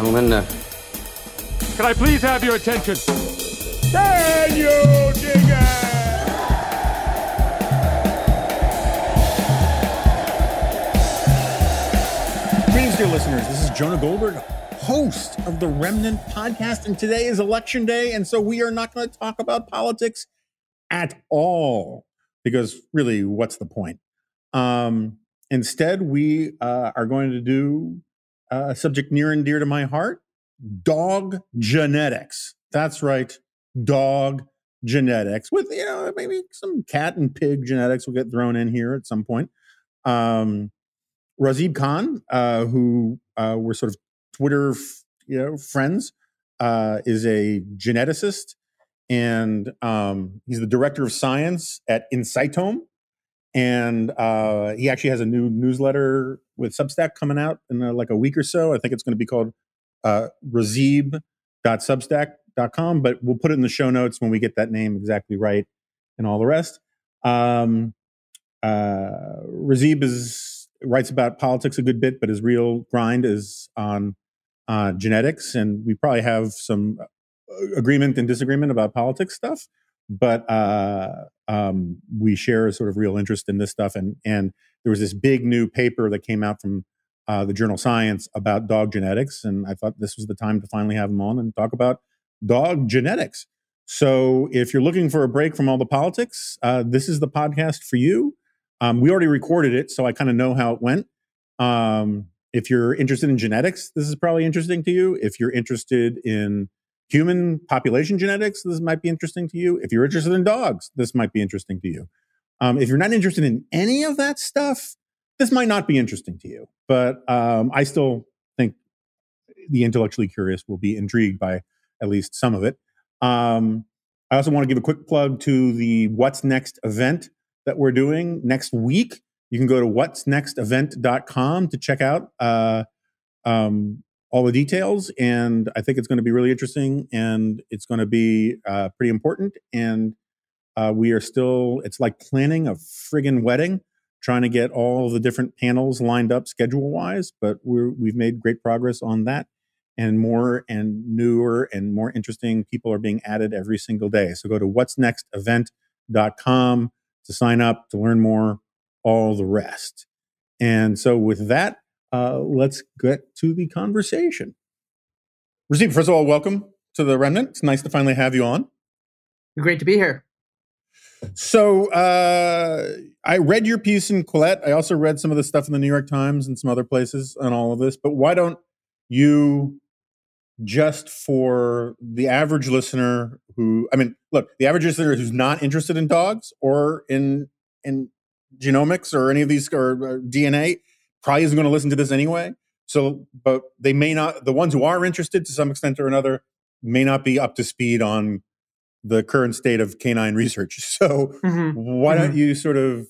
and gentlemen, uh, Can I please have your attention? Daniel Digger! Greetings, dear listeners. This is Jonah Goldberg, host of the Remnant podcast, and today is election day, and so we are not going to talk about politics at all because really, what's the point? Um, instead, we uh, are going to do uh, a subject near and dear to my heart: dog genetics. That's right, dog genetics. With you know maybe some cat and pig genetics will get thrown in here at some point. Um, Razib Khan, uh, who uh, were sort of Twitter, f- you know, friends, uh, is a geneticist, and um, he's the director of science at Insitome, and uh, he actually has a new newsletter with Substack coming out in uh, like a week or so. I think it's going to be called uh, Razib.substack.com, but we'll put it in the show notes when we get that name exactly right and all the rest. Um, uh, Razib is writes about politics a good bit, but his real grind is on uh, genetics, and we probably have some uh, agreement and disagreement about politics stuff. But uh, um, we share a sort of real interest in this stuff, and and there was this big new paper that came out from uh, the journal Science about dog genetics, and I thought this was the time to finally have him on and talk about dog genetics. So if you're looking for a break from all the politics, uh, this is the podcast for you. Um, we already recorded it, so I kind of know how it went. Um, if you're interested in genetics, this is probably interesting to you. If you're interested in human population genetics, this might be interesting to you. If you're interested in dogs, this might be interesting to you. Um, if you're not interested in any of that stuff, this might not be interesting to you. But um, I still think the intellectually curious will be intrigued by at least some of it. Um, I also want to give a quick plug to the What's Next event that we're doing next week. You can go to what's next event.com to check out uh, um, all the details. And I think it's going to be really interesting and it's going to be uh, pretty important. And uh, we are still, it's like planning a friggin' wedding, trying to get all the different panels lined up schedule wise. But we're, we've made great progress on that. And more and newer and more interesting people are being added every single day. So go to what's next event.com to sign up, to learn more, all the rest. And so, with that, uh, let's get to the conversation. Razib, first of all, welcome to the Remnant. It's nice to finally have you on. Great to be here. So, uh, I read your piece in Quillette. I also read some of the stuff in the New York Times and some other places on all of this. But why don't you just for the average listener who i mean look the average listener who's not interested in dogs or in in genomics or any of these or, or dna probably isn't going to listen to this anyway. So but they may not the ones who are interested to some extent or another may not be up to speed on the current state of canine research. So Mhm. why don't you sort of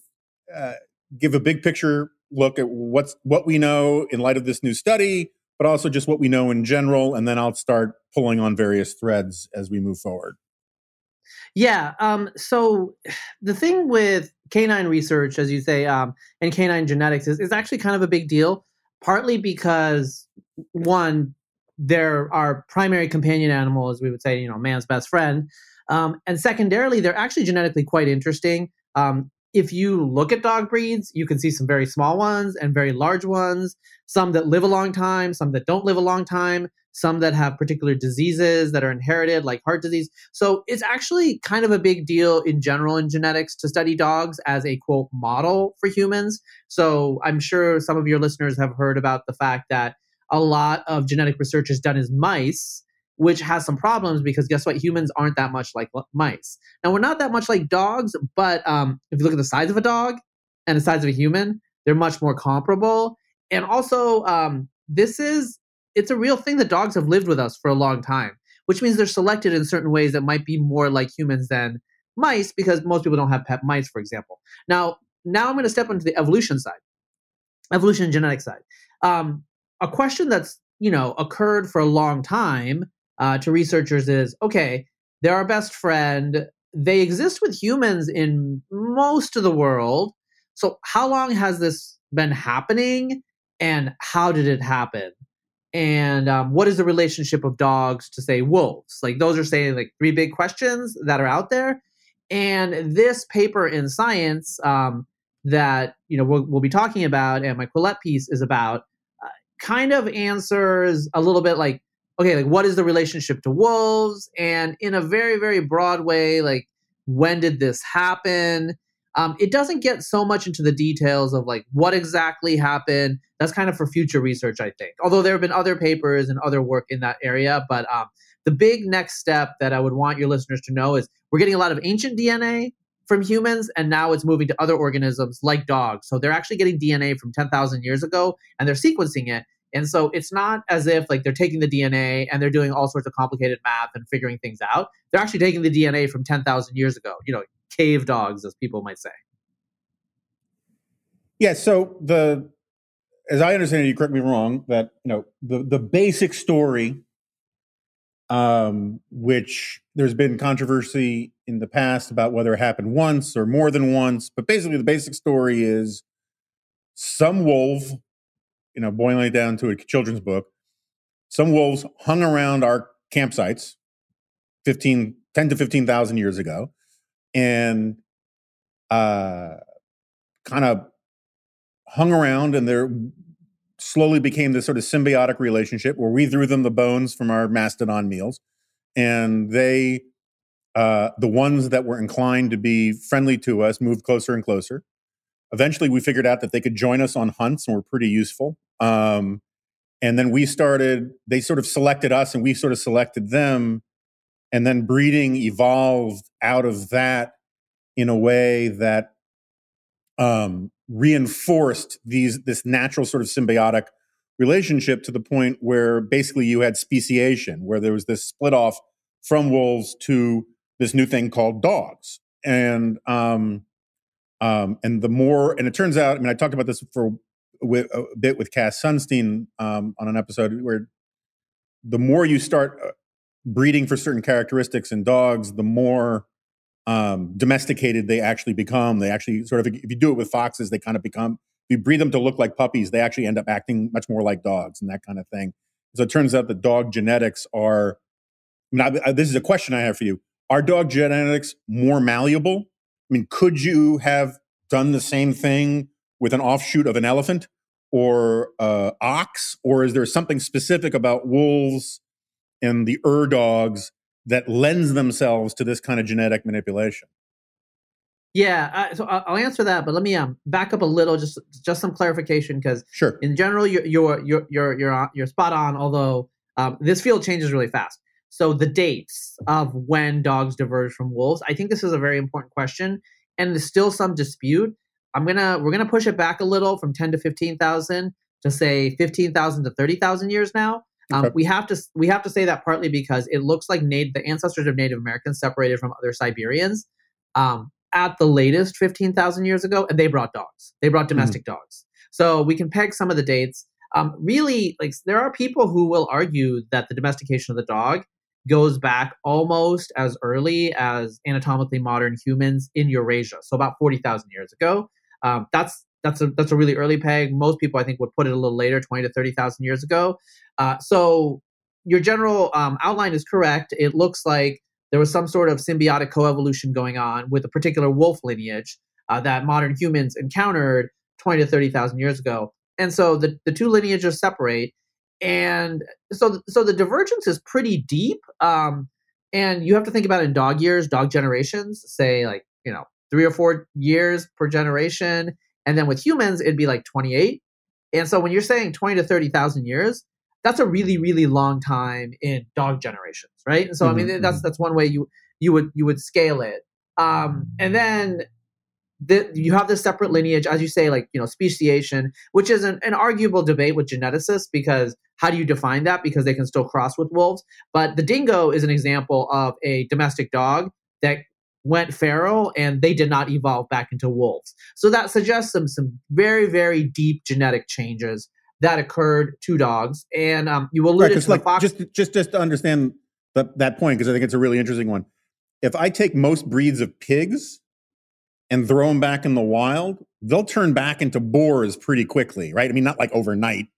uh, give a big picture look at what's what we know in light of this new study but also just what we know in general and then i'll start pulling on various threads as we move forward Yeah. Um, so the thing with canine research, as you say, um, and canine genetics is, is actually kind of a big deal, partly because one, they're our primary companion animal, as we would say, you know, man's best friend. Um, and secondarily, they're actually genetically quite interesting. Um, if you look at dog breeds, you can see some very small ones and very large ones, some that live a long time, some that don't live a long time, some that have particular diseases that are inherited, like heart disease. So it's actually kind of a big deal in general in genetics to study dogs as a quote model for humans. So I'm sure some of your listeners have heard about the fact that a lot of genetic research is done as mice, which has some problems because guess what? Humans aren't that much like mice. Now we're not that much like dogs, but um, if you look at the size of a dog and the size of a human, they're much more comparable. And also, um, this is it's a real thing that dogs have lived with us for a long time, which means they're selected in certain ways that might be more like humans than mice because most people don't have pet mice, for example. Now, now I'm going to step into the evolution side, evolution and genetic side. Um, a question that's you know occurred for a long time uh, to researchers is okay, they're our best friend. They exist with humans in most of the world. So, how long has this been happening, and how did it happen? And um, what is the relationship of dogs to say wolves? Like those are saying like three big questions that are out there. And this paper in science um, that you know we'll, we'll, be talking about and my quillette piece is about uh, kind of answers a little bit like okay like what is the relationship to wolves? And in a very very broad way like when did this happen um, it doesn't get so much into the details of like what exactly happened. That's kind of for future research, I think. Although there have been other papers and other work in that area, but um, the big next step that I would want your listeners to know is we're getting a lot of ancient DNA from humans, and now it's moving to other organisms like dogs. So they're actually getting DNA from 10,000 years ago, and they're sequencing it. And so it's not as if like they're taking the DNA and they're doing all sorts of complicated math and figuring things out. They're actually taking the DNA from 10,000 years ago. You know, cave dogs, as people might say. Yeah. So the, as I understand it, you correct me wrong. That you know the the basic story, um, which there's been controversy in the past about whether it happened once or more than once, but basically the basic story is some wolf, you know, boiling it down to a children's book, some wolves hung around our campsites 15, 10 to 15,000 years ago and uh, kind of hung around and there slowly became this sort of symbiotic relationship where we threw them the bones from our mastodon meals and they uh, the ones that were inclined to be friendly to us moved closer and closer. Eventually we figured out that they could join us on hunts and were pretty useful um, and then we started they sort of selected us and we sort of selected them and then breeding evolved out of that in a way that um, reinforced these this natural sort of symbiotic relationship to the point where basically you had speciation, where there was this split off from wolves to this new thing called dogs, and um, um, and the more and it turns out, I mean, I talked about this for a bit with Cass Sunstein um, on an episode where the more you start uh, breeding for certain characteristics in dogs, the more um, domesticated they actually become. They actually sort of, if you do it with foxes, they kind of become, if you breed them to look like puppies, they actually end up acting much more like dogs and that kind of thing. So it turns out that dog genetics are, I, this is a question I have for you. Are dog genetics more malleable? I mean, could you have done the same thing with an offshoot of an elephant or uh, ox? Or is there something specific about wolves and the ur dogs that lends themselves to this kind of genetic manipulation? Yeah, uh, so I'll answer that, but let me um back up a little, just just some clarification, because sure. in general you're you're you're you're you're, you're spot on. Although um, this field changes really fast, so the dates of when dogs diverge from wolves, I think this is a very important question, and there's still some dispute. I'm gonna we're gonna push it back a little from ten to fifteen thousand to say fifteen thousand to thirty thousand years now. Um, okay. We have to we have to say that partly because it looks like native, the ancestors of Native Americans separated from other Siberians um, at the latest fifteen thousand years ago, and they brought dogs. They brought hmm. domestic mm. dogs. So we can peg some of the dates. Um, really, like there are people who will argue that the domestication of the dog goes back almost as early as anatomically modern humans in Eurasia, so about forty thousand years ago. Um, that's that's a that's a really early peg. Most people, I think, would put it a little later, twenty to thirty thousand years ago. Uh, so your general um, outline is correct. It looks like there was some sort of symbiotic coevolution going on with a particular wolf lineage uh, that modern humans encountered twenty to thirty thousand years ago. And so the, the two lineages separate, and so so the divergence is pretty deep. Um, and you have to think about in dog years, dog generations, say like you know three or four years per generation and then with humans, it'd be like 28. And so when you're saying 20 to 30,000 years, that's a really, really long time in dog generations, right? And so mm-hmm, I mean mm-hmm, that's mm-hmm. that's one way you you would you would scale it. Um, and then the, you have this separate lineage, as you say, like you know, speciation, which is an, an arguable debate with geneticists because how do you define that? Because they can still cross with wolves. But the dingo is an example of a domestic dog that went feral and they did not evolve back into wolves. So that suggests some some very very deep genetic changes that occurred to dogs. And um, you alluded right, to like, fox- just just just to understand that that point because I think it's a really interesting one. If I take most breeds of pigs and throw them back in the wild, they'll turn back into boars pretty quickly, right? I mean, not like overnight,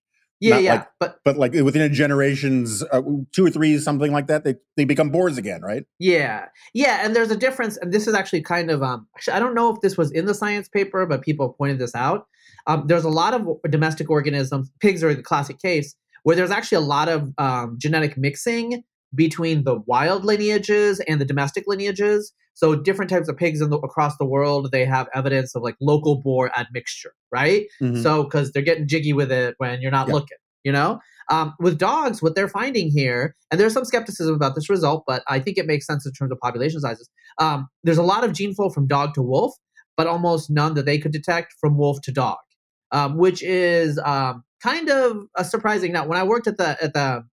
Yeah, Not yeah, like- but but like within a generations, uh, two or three, something like that, they they become boars again, right? Yeah, yeah, and there's a difference, and this is actually kind of um. Actually, I don't know if this was in the science paper, but people pointed this out. Um, there's a lot of domestic organisms. Pigs are the classic case where there's actually a lot of um, genetic mixing between the wild lineages and the domestic lineages. So different types of pigs in the, across the world, they have evidence of like local boar admixture, right? Mhm. So because they're getting jiggy with it when you're not Yeah. looking, you know. Um, with dogs, what they're finding here, and there's some skepticism about this result, but I think it makes sense in terms of population sizes. Um, there's a lot of gene flow from dog to wolf, but almost none that they could detect from wolf to dog, um, which is um, kind of a surprising. Now, when I worked at the at the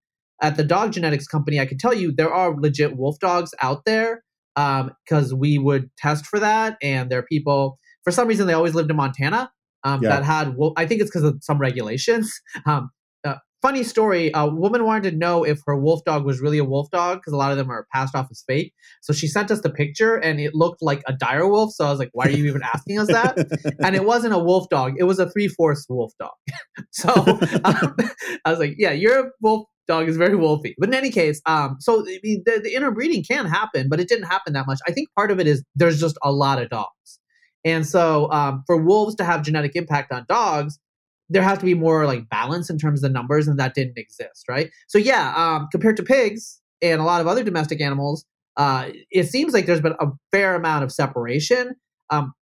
at the dog genetics company, I can tell you there are legit wolf dogs out there because we would test for that, and there are people. For some reason, they always lived in Montana um, Yeah. that had. Wolf, I think it's because of some regulations. Um, uh, funny story: a woman wanted to know if her wolf dog was really a wolf dog because a lot of them are passed off as fake. So she sent us the picture, and it looked like a dire wolf. So I was like, "Why are you even asking us that?" and it wasn't a wolf dog; it was a three fourths wolf dog. so um, I was like, "Yeah, you're a wolf dog is very wolfy." But in any case, um, so I mean, the, the interbreeding can happen, but it didn't happen that much. I think part of it is there's just a lot of dogs, and so um, for wolves to have genetic impact on dogs. There has to be more like balance in terms of the numbers, and that didn't exist, right? So yeah, um, compared to pigs and a lot of other domestic animals, uh, it seems like there's been a fair amount of separation. Um,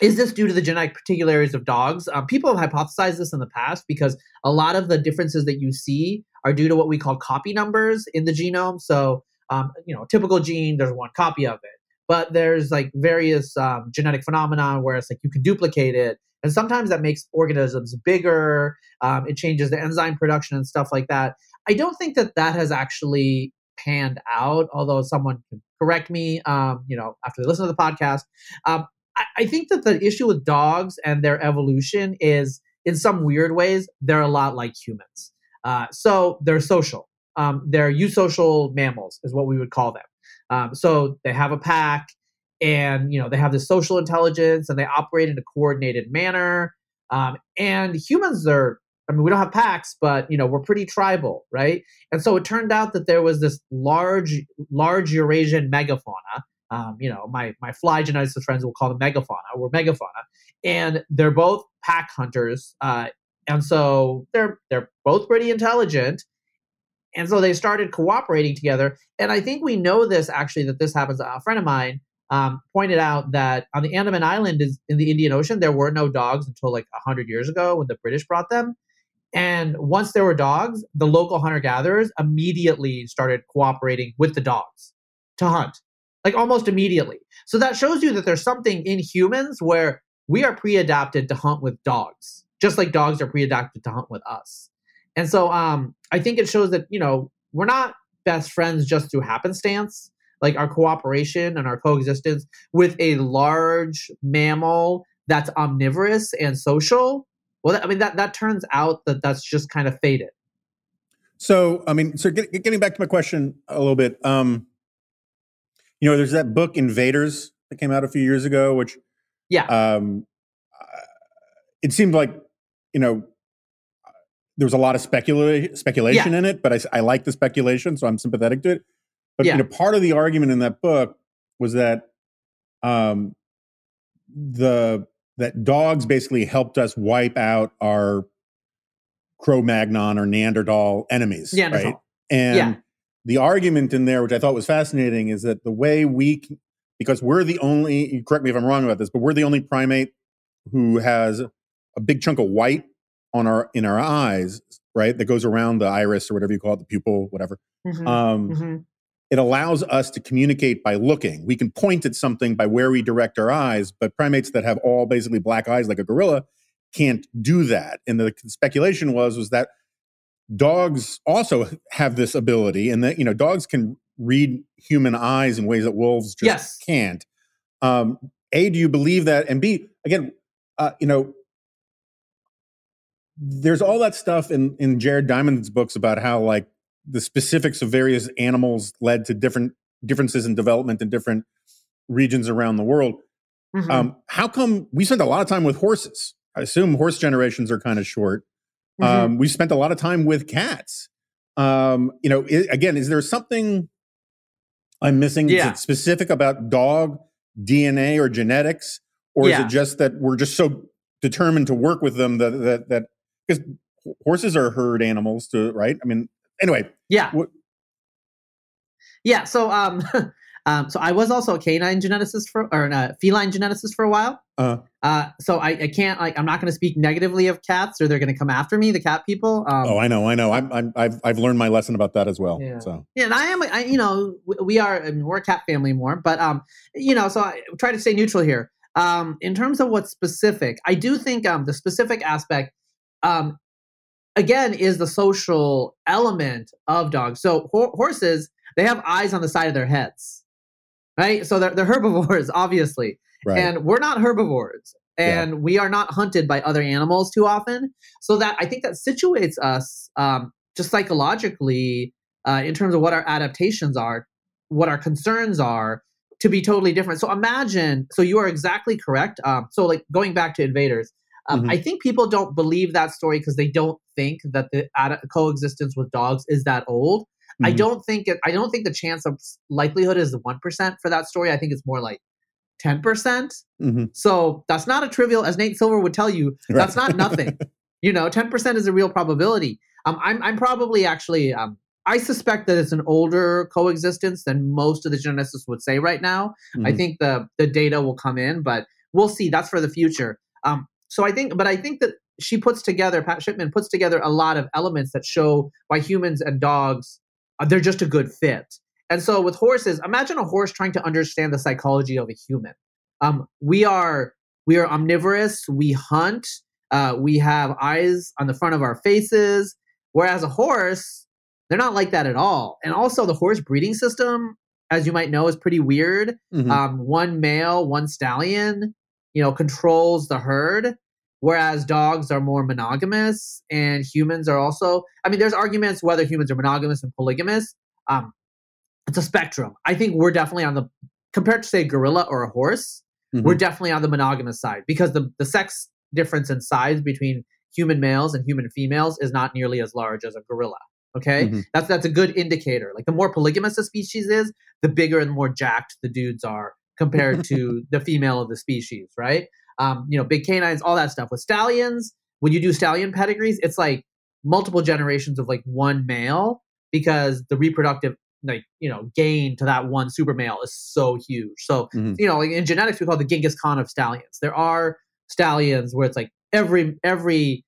is this due to the genetic particularities of dogs? Um, people have hypothesized this in the past because a lot of the differences that you see are due to what we call copy numbers in the genome. So, um, you know, typical gene, there's one copy of it, but there's like various um, genetic phenomena where it's like you can duplicate it. And sometimes that makes organisms bigger. Um, it changes the enzyme production and stuff like that. I don't think that that has actually panned out, although someone can correct me, um, you know, after they listen to the podcast. Um, I, I think that the issue with dogs and their evolution is, in some weird ways, they're a lot like humans. Uh, so they're social. Um, they're eusocial mammals, is what we would call them. Um, so they have a pack, and you know they have this social intelligence, and they operate in a coordinated manner. Um, and humans are, I mean, we don't have packs, but you know we're pretty tribal, right? And so it turned out that there was this large, large Eurasian megafauna. Um, you know, my my fly geneticist friends will call them megafauna. We're megafauna, and they're both pack hunters. Uh, and so they're they're both pretty intelligent. And so they started cooperating together. And I think we know this actually that this happens. A friend of mine um, pointed out that on the Andaman Island is in the Indian Ocean, there were no dogs until like hundred years ago when the British brought them. And once there were dogs, the local hunter gatherers immediately started cooperating with the dogs to hunt, like almost immediately. So that shows you that there's something in humans where we are pre adapted to hunt with dogs, just like dogs are pre adapted to hunt with us. And so um, I think it shows that, you know, we're not best friends just through happenstance. Like our cooperation and our coexistence with a large mammal that's omnivorous and social. Well, I mean, that, that turns out that that's just kind of faded. So, I mean, so get, getting back to my question a little bit, um, you know, there's that book Invaders that came out a few years ago, which, Yeah. um, it seemed like, you know, there was a lot of specula- speculation in it, but I like the speculation, so I'm sympathetic to it. But Yeah. you know, part of the argument in that book was that um, the that dogs basically helped us wipe out our Cro-Magnon or Neanderthal enemies, Neanderthal. right? And Yeah. the argument in there, which I thought was fascinating, is that the way we, because we're the only, correct me if I'm wrong about this, but we're the only primate who has a big chunk of white on our in our eyes, right? That goes around the iris or whatever you call it, the pupil, whatever. Mhm, Um, mhm. It allows us to communicate by looking. We can point at something by where we direct our eyes, but primates that have all basically black eyes, like a gorilla, can't do that. And the speculation was was that dogs also have this ability, and that you know dogs can read human eyes in ways that wolves just Yes. can't. Um, a, do you believe that? And B, again, uh, you know, there's all that stuff in in Jared Diamond's books about how like the specifics of various animals led to different differences in development in different regions around the world. Mhm. Um, how come we spent a lot of time with horses? I assume horse generations are kind of short. Mhm. Um, we spent a lot of time with cats. Um, you know, i again, is there something I'm missing? Is Yeah. it specific about dog DNA or genetics, or is it just that we're just so determined to work with them that that that because horses are herd animals, to right? I mean, anyway, Yeah. What- Yeah. So um, um, so I was also a canine geneticist for or a feline geneticist for a while. uh, Uh, so I, I can't like I'm not going to speak negatively of cats or they're going to come after me, the cat people. Um, oh, I know, I know. I'm, I'm I've I've learned my lesson about that as well. Yeah. So Yeah, and I am. I, you know, we are. I mean, we're a cat family more, but um, you know, so I try to stay neutral here. Um, in terms of what's specific, I do think um the specific aspect, um, again, is the social element of dogs. So ho- horses, they have eyes on the side of their heads, right? So they're they're herbivores, obviously, right, and we're not herbivores. Yeah. And we are not hunted by other animals too often. So that I think that situates us um, just psychologically uh, in terms of what our adaptations are, what our concerns are, to be totally different. So imagine, so you are exactly correct. Um, so like going back to invaders, um, Mhm. I think people don't believe that story because they don't think that the ad- coexistence with dogs is that old. I Mhm. don't think it. I don't think the chance of likelihood is one percent for that story. I think it's more like ten percent. Mhm. So that's not a trivial, as Nate Silver would tell you. That's not nothing. you know, ten percent is a real probability. Um, I'm I'm probably actually um, I suspect that it's an older coexistence than most of the geneticists would say right now. I Mhm. think the the data will come in, but we'll see. That's for the future. Um, so I think, but I think that she puts together, Pat Shipman puts together a lot of elements that show why humans and dogs uh, they're just a good fit. And so with horses, imagine a horse trying to understand the psychology of a human. Um, we are we are omnivorous. We hunt. Uh, we have eyes on the front of our faces. Whereas a horse, they're not like that at all. And also, the horse breeding system, as you might know, is pretty weird. Mhm. Um, one male, one stallion, you know, controls the herd. Whereas dogs are more monogamous, and humans are also. I mean, there's arguments whether humans are monogamous and polygamous. Um, it's a spectrum. I think we're definitely on the compared to say a gorilla or a horse, we're Mhm. definitely on the monogamous side because the the sex difference in size between human males and human females is not nearly as large as a gorilla. Okay, Mhm. that's that's a good indicator. Like the more polygamous a species is, the bigger and more jacked the dudes are compared to the female of the species, right? Um, you know, big canines, all that stuff. With stallions, when you do stallion pedigrees, it's like multiple generations of like one male because the reproductive like you know gain to that one super male is so huge. So Mhm. you know, like in genetics, we call the Genghis Khan of stallions. There are stallions where it's like every every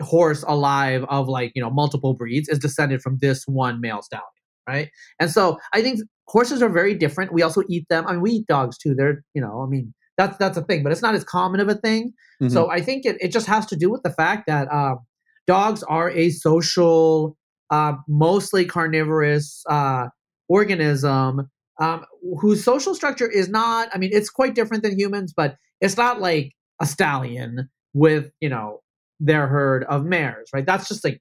horse alive of like you know multiple breeds is descended from this one male stallion, right? And so I think horses are very different. We also eat them. I mean, we eat dogs too. They're you know, I mean, that's that's a thing, but it's not as common of a thing. Mhm. So I think it, it just has to do with the fact that um, dogs are a social, uh, mostly carnivorous uh, organism um, whose social structure is not. I mean, it's quite different than humans, but it's not like a stallion with you know their herd of mares, right? That's just like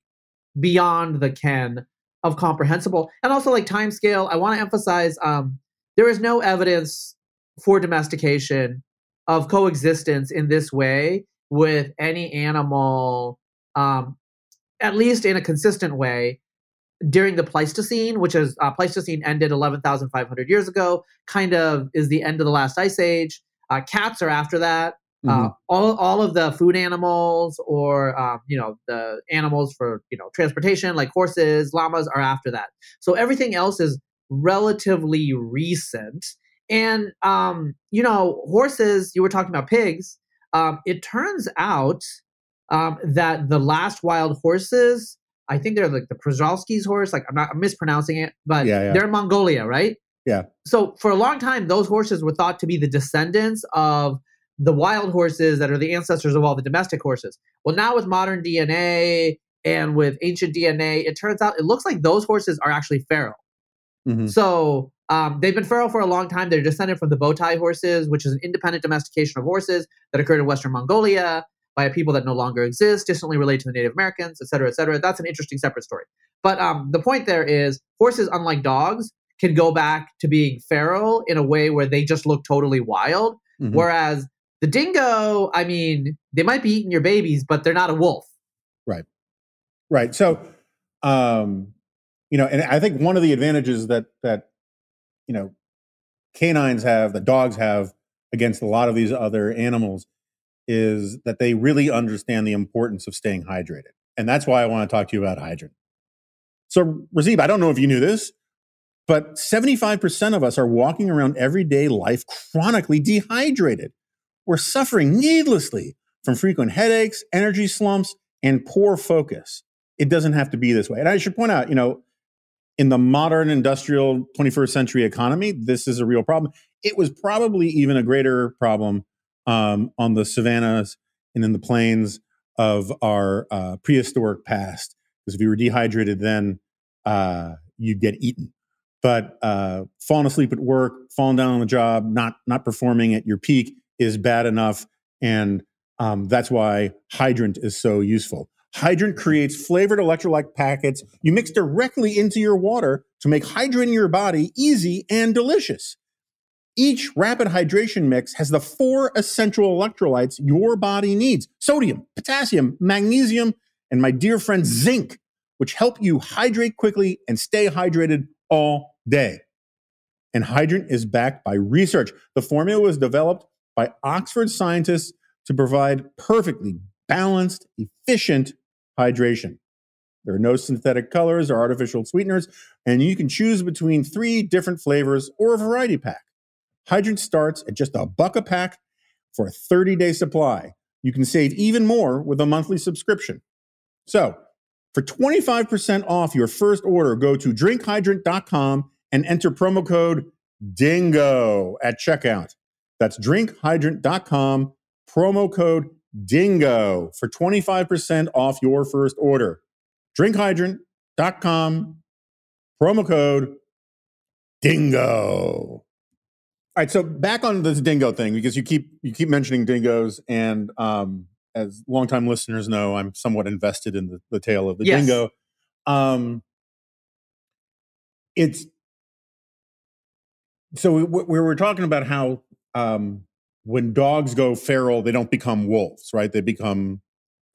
beyond the ken of comprehensible, and also like time scale. I want to emphasize um, there is no evidence for domestication of coexistence in this way with any animal, um, at least in a consistent way, during the Pleistocene, which is uh, Pleistocene ended 11,500 years ago, kind of is the end of the last ice age. Uh, cats are after that. Uh, Mhm. all, all of the food animals or um, you know the animals for you know transportation like horses llamas are after that so everything else is relatively recent and um, you know horses you were talking about pigs um, it turns out um, that the last wild horses i think they're like the Przewalski's horse like i'm not I'm mispronouncing it but Yeah, yeah. they're in mongolia right Yeah. so for a long time those horses were thought to be the descendants of the wild horses that are the ancestors of all the domestic horses. Well, now with modern DNA and with ancient DNA, it turns out it looks like those horses are actually feral. Mhm. So um, they've been feral for a long time. They're descended from the Botai horses, which is an independent domestication of horses that occurred in Western Mongolia by a people that no longer exist, distantly related to the Native Americans, et cetera, et cetera. That's an interesting separate story. But um, the point there is horses, unlike dogs, can go back to being feral in a way where they just look totally wild. Mhm. Whereas the dingo, I mean, they might be eating your babies, but they're not a wolf. Right. Right. So, um, you know, and I think one of the advantages that that you know canines have, that dogs have against a lot of these other animals, is that they really understand the importance of staying hydrated, and that's why I want to talk to you about hydrant. So, Razib, I don't know if you knew this, but 75% of us are walking around everyday life chronically dehydrated. We're suffering needlessly from frequent headaches, energy slumps, and poor focus. It doesn't have to be this way. And I should point out, you know, in the modern industrial 21st century economy, this is a real problem. It was probably even a greater problem um, on the savannas and in the plains of our uh, prehistoric past. Because if you were dehydrated then, uh, you'd get eaten. But uh, falling asleep at work, falling down on the job, not not performing at your peak is bad enough, and um, that's why hydrant is so useful. Hydrant creates flavored electrolyte packets you mix directly into your water to make hydrating your body easy and delicious. Each rapid hydration mix has the four essential electrolytes your body needs sodium, potassium, magnesium, and my dear friend zinc, which help you hydrate quickly and stay hydrated all day. And Hydrant is backed by research. The formula was developed by Oxford scientists to provide perfectly balanced, efficient hydration. There are no synthetic colors or artificial sweeteners, and you can choose between three different flavors or a variety pack. Hydrant starts at just a buck a pack for a 30 day supply. You can save even more with a monthly subscription. So, for 25% off your first order, go to drinkhydrant.com and enter promo code DINGO at checkout. That's drinkhydrant.com, promo code DINGO for 25% off your first order. Drinkhydrant.com, promo code DINGO. All right, so back on this dingo thing because you keep you keep mentioning dingoes, and um, as longtime listeners know, I'm somewhat invested in the, the tale of the Yes. dingo. Um, it's so we, we were talking about how um, when dogs go feral, they don't become wolves, right? They become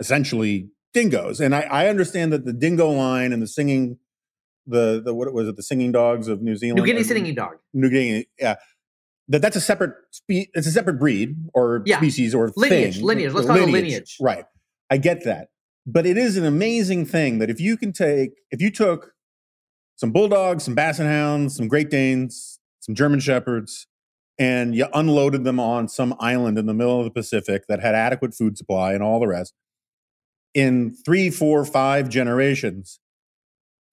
essentially dingoes. And I, I understand that the dingo line and the singing, the the what was it, the singing dogs of New Zealand, New Guinea singing dog. New Guinea, yeah. That that's a separate spe- it's a separate breed or Yeah. species or Lineage, thing. lineage. Let's call it lineage. Right. I get that. But it is an amazing thing that if you can take if you took some bulldogs, some basset hounds, some Great Danes, some German shepherds, and you unloaded them on some island in the middle of the Pacific that had adequate food supply and all the rest, in three, four, five generations,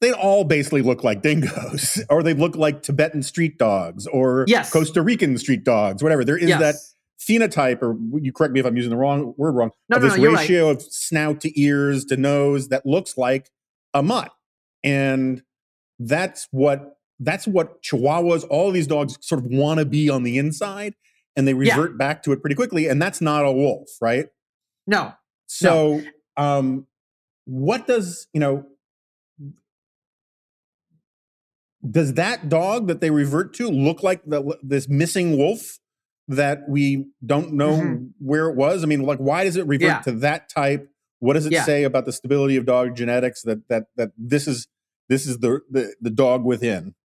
they all basically look like dingoes, or they look like Tibetan street dogs, or Yes. Costa Rican street dogs, whatever. There is yes. that phenotype, or you correct me if I'm using the wrong word wrong, No, of no, this no, you're right. ratio of snout to ears to nose that looks like a mutt. And that's what that's what chihuahuas, all these dogs sort of want to be on the inside, and they Yeah. revert back to it pretty quickly. And that's not a wolf, right? no. So, um, what does you know? Does that dog that they revert to look like the, this missing wolf that we don't know Mhm. where it was? I mean, like, why does it revert Yeah. to that type? What does it Yeah. say about the stability of dog genetics that that that this is this is the the, the dog within?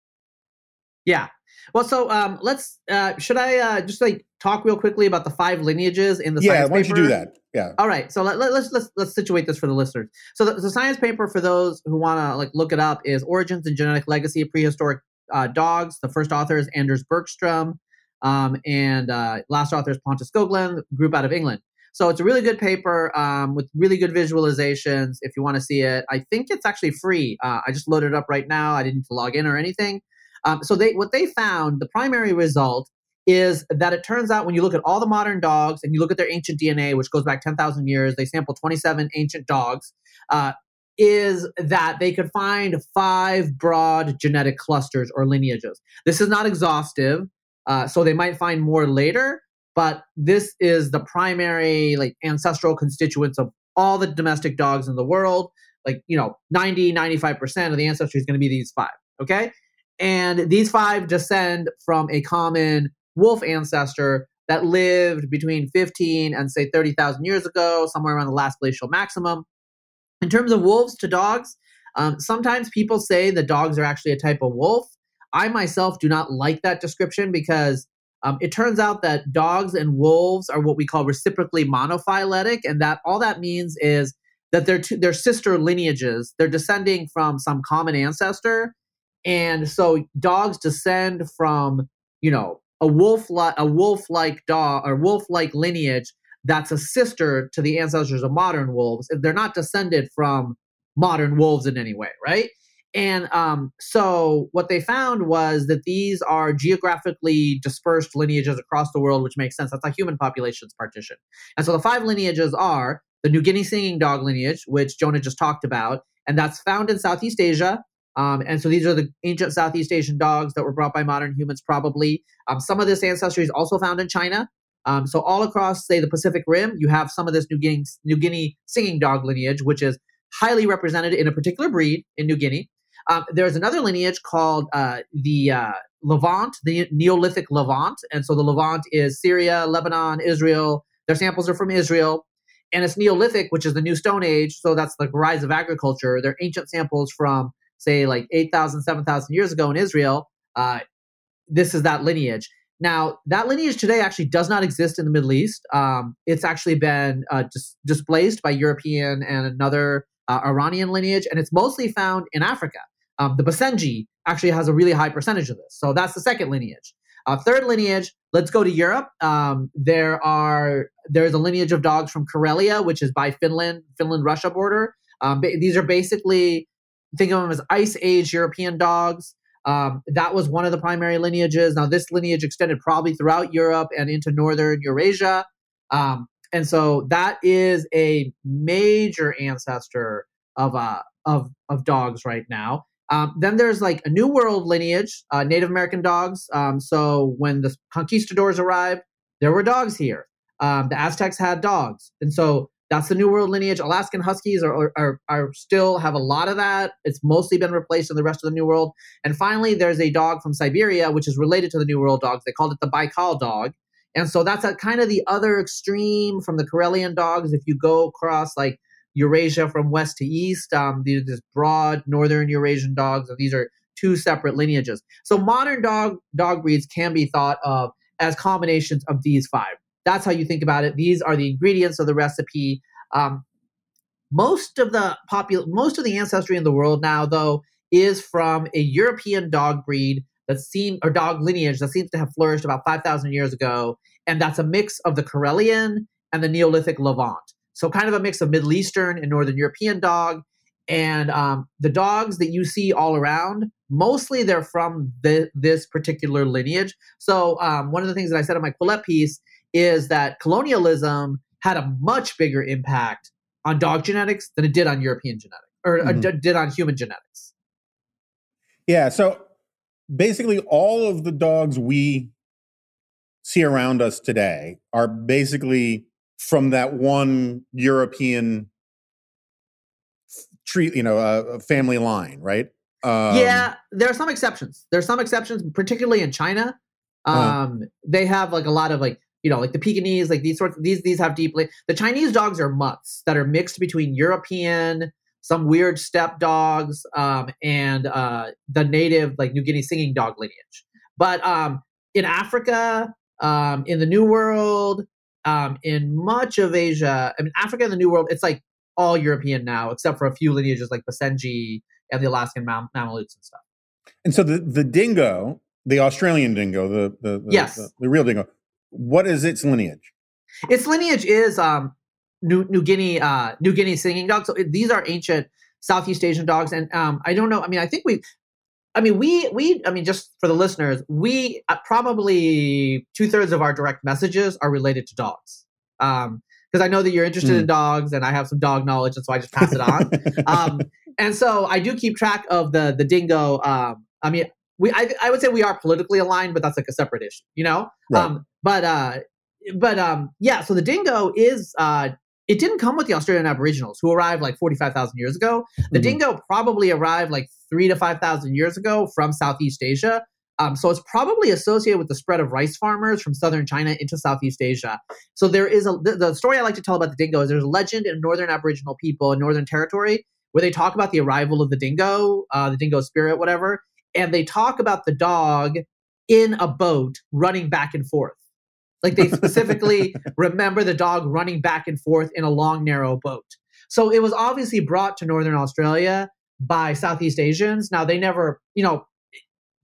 Yeah. Well, so um, let's. Uh, should I uh, just like talk real quickly about the five lineages in the yeah, science paper? Yeah, why don't you do that? Yeah, All right, so let, let, let's let's let's situate this for the listeners. So the, the science paper for those who want to like look it up is "Origins and Genetic Legacy of Prehistoric uh, Dogs." The first author is Anders Bergstrom, um, and uh, last author is Pontus Skoglund, group out of England. So it's a really good paper um, with really good visualizations. If you want to see it, I think it's actually free. Uh, I just loaded it up right now. I didn't log in or anything. Um, so they what they found the primary result is that it turns out when you look at all the modern dogs and you look at their ancient DNA, which goes back 10,000 years, they sampled 27 ancient dogs, uh, is that they could find five broad genetic clusters or lineages. This is not exhaustive, uh, so they might find more later, but this is the primary like ancestral constituents of all the domestic dogs in the world. Like, you know, 90, 95% of the ancestry is going to be these five, okay? And these five descend from a common wolf ancestor that lived between 15 and say 30,000 years ago, somewhere around the last glacial maximum. In terms of wolves to dogs, um, sometimes people say that dogs are actually a type of wolf. I myself do not like that description because um, it turns out that dogs and wolves are what we call reciprocally monophyletic, and that all that means is that they're two, they're sister lineages. They're descending from some common ancestor, and so dogs descend from you know a wolf like a wolf like dog or wolf like lineage that's a sister to the ancestors of modern wolves. They're not descended from modern wolves in any way, right? And um, so what they found was that these are geographically dispersed lineages across the world, which makes sense. That's how human populations partition. And so the five lineages are the New Guinea singing dog lineage, which Jonah just talked about, and that's found in Southeast Asia. Um, and so these are the ancient Southeast Asian dogs that were brought by modern humans, probably. Um, some of this ancestry is also found in China. Um, so all across, say, the Pacific Rim, you have some of this New Guinea, New Guinea singing dog lineage, which is highly represented in a particular breed in New Guinea. Um, there's another lineage called uh, the uh, Levant, the Neolithic Levant. And so the Levant is Syria, Lebanon, Israel. Their samples are from Israel. And it's Neolithic, which is the new Stone Age. So that's the rise of agriculture. They're ancient samples from, say, like 8,000, 7,000 years ago in Israel. Uh, this is that lineage. Now, that lineage today actually does not exist in the Middle East. Um, it's actually been uh, dis- displaced by European and another uh, Iranian lineage, and it's mostly found in Africa. Um, the Basenji actually has a really high percentage of this. So that's the second lineage. Uh, third lineage, let's go to Europe. Um, there are there's a lineage of dogs from Karelia, which is by Finland, Finland-Russia border. Um, these are basically think of them as ice age European dogs. Um, that was one of the primary lineages. Now, this lineage extended probably throughout Europe and into northern Eurasia. Um, and so that is a major ancestor of uh, of of dogs right now. Um, then there's like a New World lineage, uh, Native American dogs. Um, so when the conquistadors arrived, there were dogs here. Um, the Aztecs had dogs, and so that's the New World lineage. Alaskan Huskies are, are, are still have a lot of that. It's mostly been replaced in the rest of the New World. And finally, there's a dog from Siberia, which is related to the New World dogs. They called it the Baikal dog. And so that's a kind of the other extreme from the Karelian dogs. If you go across like Eurasia from west to east, um, these this broad northern Eurasian dogs. These are two separate lineages. So modern dog dog breeds can be thought of as combinations of these five. That's how you think about it. These are the ingredients of the recipe. Um, most of the popul- most of the ancestry in the world now, though, is from a European dog breed that seems or dog lineage that seems to have flourished about five thousand years ago, and that's a mix of the Karelian and the Neolithic Levant. So kind of a mix of Middle Eastern and Northern European dog. And um, the dogs that you see all around, mostly they're from the, this particular lineage. So um, one of the things that I said in my Quillette piece is that colonialism had a much bigger impact on dog genetics than it did on European genetics or uh, mm-hmm. uh, did on human genetics. Yeah. So basically, all of the dogs we see around us today are basically from that one European tree, you know, uh, family line, right? Um, yeah, there are some exceptions. There are some exceptions, particularly in China. Uh-huh. Um, uh, they have like a lot of like you know, like the Pekingese, like these sorts. These these have deeply. The Chinese dogs are mutts that are mixed between European, some weird steppe dogs, um, and uh, the native like New Guinea singing dog lineage. But um, in Africa, um, in the New World, um, in much of Asia, I mean, Africa and the New World, it's like all European now, except for a few lineages like Basenji and the Alaskan Mam- Malamutes and stuff. And so the, the dingo, the Australian dingo, the the, the yes. the, the real dingo, what is its lineage? Its lineage is um, New, New Guinea, uh, New Guinea singing dogs. So it, these are ancient Southeast Asian dogs, and um, I don't know. I mean, I think we, I mean, we, we, I mean, just for the listeners, we uh, probably two thirds of our direct messages are related to dogs. Um, because I know that you're interested mm. in dogs, and I have some dog knowledge, and so I just pass it on. um, and so I do keep track of the the dingo. Um, I mean, we I, I would say we are politically aligned, but that's like a separate issue, you know. Right. Um, but uh, but um, yeah. So the dingo is uh, it didn't come with the Australian Aboriginals who arrived like forty five thousand years ago. The mm-hmm. dingo probably arrived like three to five thousand years ago from Southeast Asia. Um, so it's probably associated with the spread of rice farmers from southern China into Southeast Asia. So there is a the, the story I like to tell about the dingo is there's a legend in northern Aboriginal people in Northern Territory where they talk about the arrival of the dingo, uh, the dingo spirit, whatever, and they talk about the dog in a boat running back and forth. Like they specifically remember the dog running back and forth in a long, narrow boat. So it was obviously brought to Northern Australia by Southeast Asians. Now they never, you know,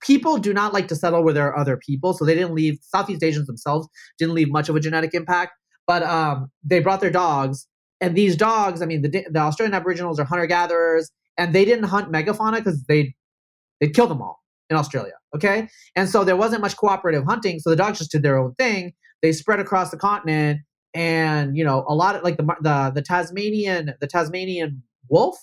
people do not like to settle where there are other people, so they didn't leave. Southeast Asians themselves didn't leave much of a genetic impact, but um, they brought their dogs, and these dogs, I mean, the, the Australian Aboriginals are hunter gatherers, and they didn't hunt megafauna because they they'd kill them all in Australia. Okay, and so there wasn't much cooperative hunting, so the dogs just did their own thing. They spread across the continent, and you know, a lot of like the the the Tasmanian the Tasmanian wolf,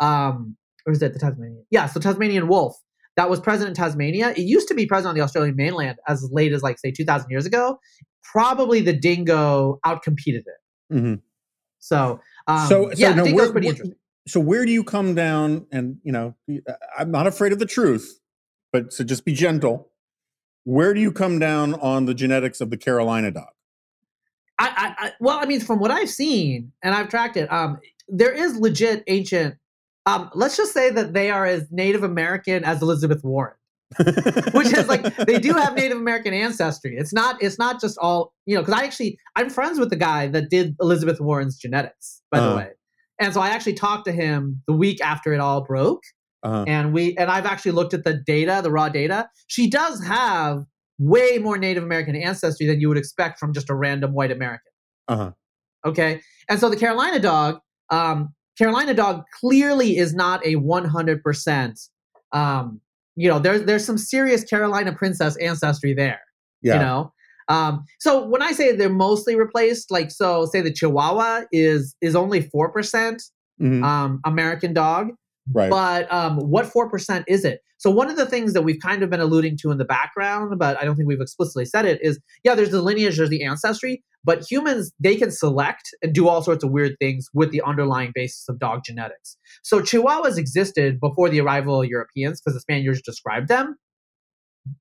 um, or is it the Tasmanian? Yeah, so Tasmanian wolf that was present in Tasmania. It used to be present on the Australian mainland as late as like say 2,000 years ago. Probably the dingo outcompeted it. Mm-hmm. So, um, so, so yeah, no, dingo's pretty interesting. So where do you come down and you know i'm not afraid of the truth but so just be gentle where do you come down on the genetics of the carolina dog I, I, I, well, I mean, from what I've seen and I've tracked it, um, there is legit ancient. Um, let's just say that they are as Native American as Elizabeth Warren. which is like they do have Native American ancestry. It's not it's not just all you know. Because I actually I'm friends with the guy that did Elizabeth Warren's genetics, by the Uh-huh. way. And so I actually talked to him the week after it all broke, uh, and we and I've actually looked at the data, the raw data. She does have way more Native American ancestry than you would expect from just a random white American. uh-huh Okay, and so the Carolina dog, um, Carolina dog clearly is not a 100 percent. Um, you know, there's there's some serious Carolina princess ancestry there. yeah You know, um, so when I say they're mostly replaced, like so, say the Chihuahua is is only four percent mhm, um, American dog, right but um, what four percent is it? So one of the things that we've kind of been alluding to in the background, but I don't think we've explicitly said it, is yeah, there's the lineage, there's the ancestry, but humans they can select and do all sorts of weird things with the underlying basis of dog genetics. So Chihuahuas existed before the arrival of Europeans because the Spaniards described them.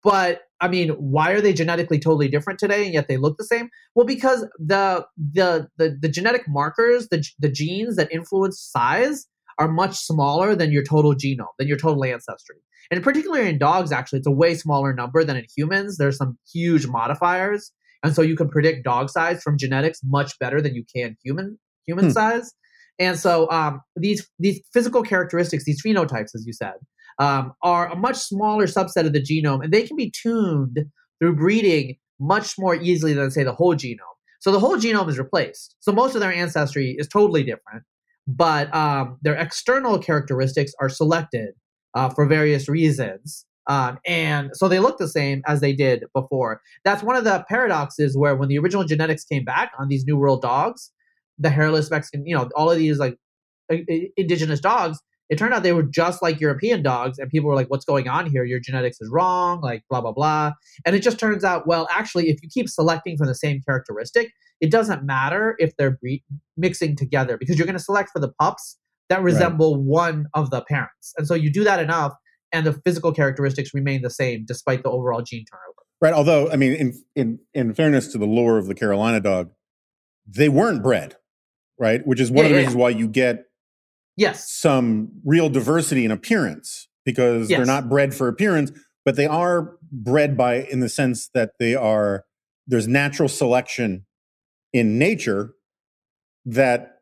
But I mean, why are they genetically totally different today and yet they look the same? Well, because the the the, the genetic markers, the the genes that influence size are much smaller than your total genome, than your total ancestry. And particularly in dogs, actually, it's a way smaller number than in humans. There's some huge modifiers. And so you can predict dog size from genetics much better than you can human human Hmm. size. And so um, these these physical characteristics, these phenotypes, as you said, um, are a much smaller subset of the genome, and they can be tuned through breeding much more easily than say the whole genome. So the whole genome is replaced. So most of their ancestry is totally different, but um, their external characteristics are selected uh, for various reasons. Um, and so they look the same as they did before. That's one of the paradoxes where when the original genetics came back on these New World dogs, the hairless Mexican, you know, all of these like indigenous dogs, it turned out they were just like European dogs, and people were like, "What's going on here? Your genetics is wrong." Like blah blah blah. And it just turns out, well, actually, if you keep selecting from the same characteristic, it doesn't matter if they're bre- mixing together because you're going to select for the pups that resemble one of the parents. And so you do that enough, and the physical characteristics remain the same despite the overall gene turnover. right although i mean in in in fairness to the lore of the carolina dog they weren't bred right which is one Yeah, of the yeah, reasons why you get Yes. some real diversity in appearance because they're not bred for appearance, but they are bred by in the sense that they are there's natural selection in nature that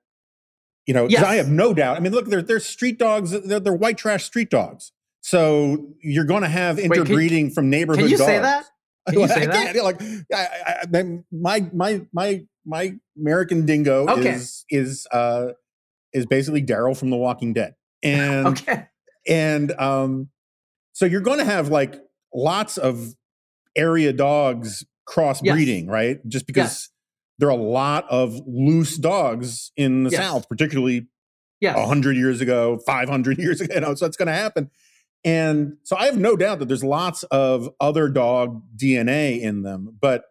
you know Yes. I have no doubt. I mean, look, they're they're street dogs. They're, they're white trash street dogs. So you're going to have interbreeding from neighborhood. Can you dogs. say that? Can you say I that? can't. Like I, I, my my my my American dingo Okay. is is uh is basically Daryl from The Walking Dead, and Okay. and um, so you're going to have like lots of area dogs crossbreeding, right? Just because Yes. there are a lot of loose dogs in the Yes. South, particularly Yes. a hundred years ago, five hundred years ago. You know, so it's going to happen. And so I have no doubt that there's lots of other dog DNA in them. But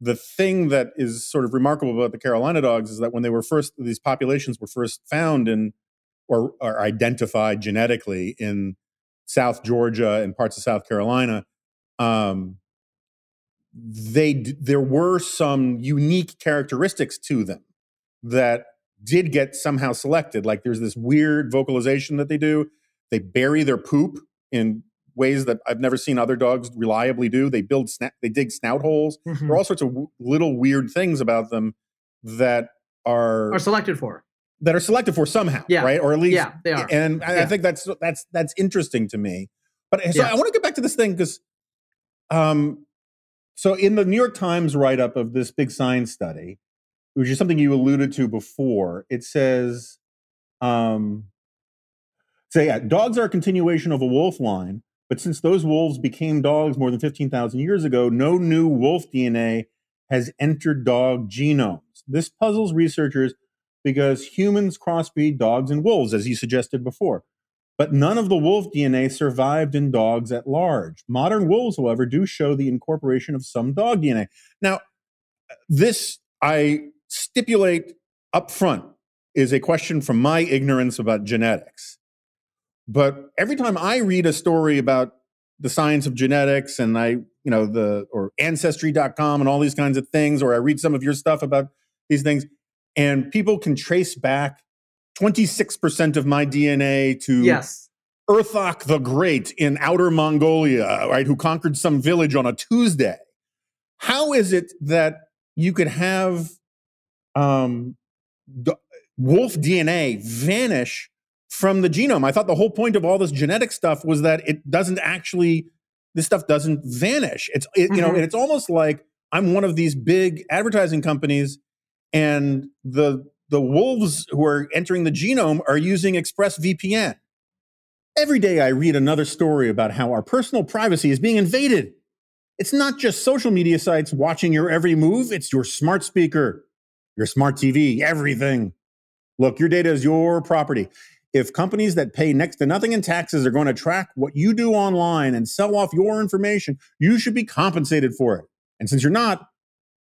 the thing that is sort of remarkable about the Carolina dogs is that when they were first, these populations were first found in or, identified genetically in South Georgia and parts of South Carolina, um, they there were some unique characteristics to them that did get somehow selected. Like there's this weird vocalization that they do. They bury their poop in ways that I've never seen other dogs reliably do. They build sna- they dig snout holes. Mm-hmm. There are all sorts of w- little weird things about them that are are selected for that are selected for somehow, yeah. right? Or at least yeah, they are. And I, yeah. I think that's that's that's interesting to me. But so yeah. I want to get back to this thing because, um, so in the New York Times write up of this big science study, which is something you alluded to before, it says, um, so yeah, dogs are a continuation of a wolf line, but since those wolves became dogs more than fifteen thousand years ago, no new wolf DNA has entered dog genomes. This puzzles researchers because humans crossbreed dogs and wolves, as you suggested before. But none of the wolf DNA survived in dogs at large. Modern wolves, however, do show the incorporation of some dog DNA. Now, this I stipulate up front is a question from my ignorance about genetics. But every time I read a story about the science of genetics and I, you know, the or ancestry.com and all these kinds of things, or I read some of your stuff about these things, and people can trace back 26% of my DNA to yes. Urthok the Great in outer Mongolia, right, who conquered some village on a Tuesday. How is it that you could have um, wolf DNA vanish from the genome? I thought the whole point of all this genetic stuff was that it doesn't actually, this stuff doesn't vanish. It's, it, mm-hmm. you know, mm-hmm. and it's almost like I'm one of these big advertising companies and the the wolves who are entering the genome are using ExpressVPN. Every day I read another story about how our personal privacy is being invaded. It's not just social media sites watching your every move, it's your smart speaker, your smart TV, everything. Look, your data is your property. If companies that pay next to nothing in taxes are going to track what you do online and sell off your information, you should be compensated for it. And since you're not,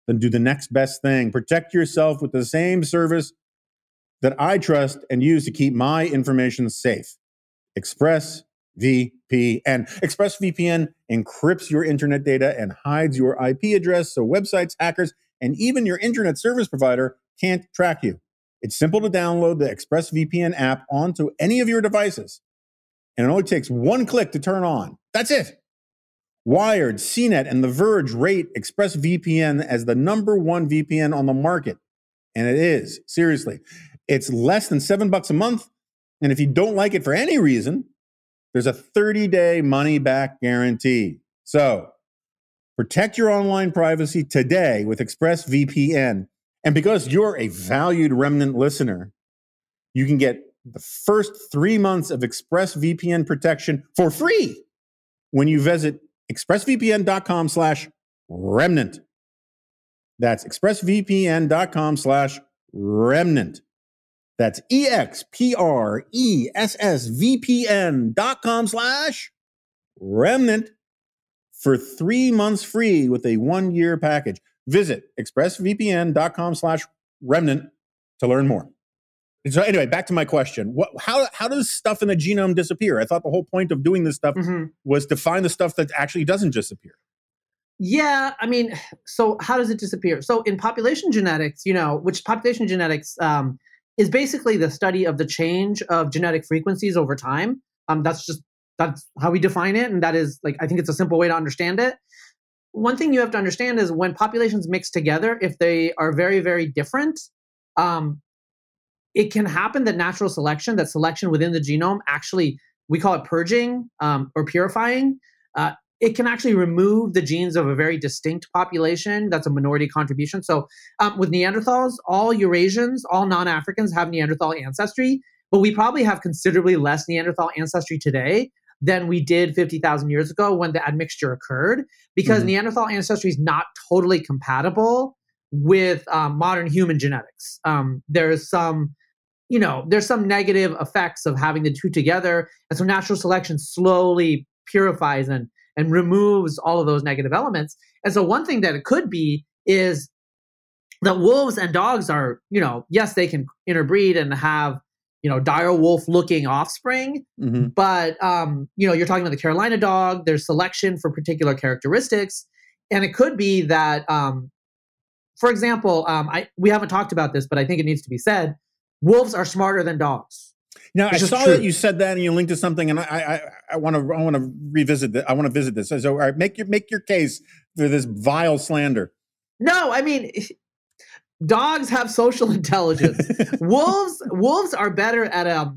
then do the next best thing. Protect yourself with the same service that I trust and use to keep my information safe. ExpressVPN. ExpressVPN encrypts your internet data and hides your IP address so websites, hackers, and even your internet service provider can't track you. It's simple to download the ExpressVPN app onto any of your devices, and it only takes one click to turn on. That's it. Wired, CNET, and The Verge rate ExpressVPN as the number one VPN on the market. And it is, seriously. It's less than seven bucks a month. And if you don't like it for any reason, there's a 30 day money back guarantee. So protect your online privacy today with ExpressVPN. And because you're a valued remnant listener, you can get the first three months of ExpressVPN protection for free when you visit expressvpn.com slash remnant. That's expressvpn.com slash remnant. That's E-X-P-R-E-S-S-V-P-N dot com slash remnant for three months free with a one-year package. Visit expressvpn.com slash remnant to learn more. So anyway, back to my question. What, how, how does stuff in the genome disappear? I thought the whole point of doing this stuff mm-hmm. was to find the stuff that actually doesn't disappear. Yeah, I mean, so how does it disappear? So in population genetics, you know, which population genetics um, is basically the study of the change of genetic frequencies over time. Um, that's just that's how we define it, and that is like I think it's a simple way to understand it. One thing you have to understand is when populations mix together, if they are very very different, um, it can happen that natural selection, that selection within the genome, actually we call it purging um, or purifying. Uh, it can actually remove the genes of a very distinct population that's a minority contribution. So, um, with Neanderthals, all Eurasians, all non Africans have Neanderthal ancestry, but we probably have considerably less Neanderthal ancestry today than we did 50,000 years ago when the admixture occurred, because mm-hmm. Neanderthal ancestry is not totally compatible with um, modern human genetics. Um, there's some you know, there's some negative effects of having the two together. And so natural selection slowly purifies and, and removes all of those negative elements. And so one thing that it could be is that wolves and dogs are, you know, yes, they can interbreed and have, you know dire wolf looking offspring Mhm. but um, you know you're talking about the carolina dog there's selection for particular characteristics and it could be that um, for example um, I, we haven't talked about this but i think it needs to be said wolves are smarter than dogs Now I saw true. that you said that and you linked to something, and I I want to I want to revisit that. I want to visit this. So, all right, make your make your case for this vile slander. no i mean dogs have social intelligence. Wolves wolves are better at a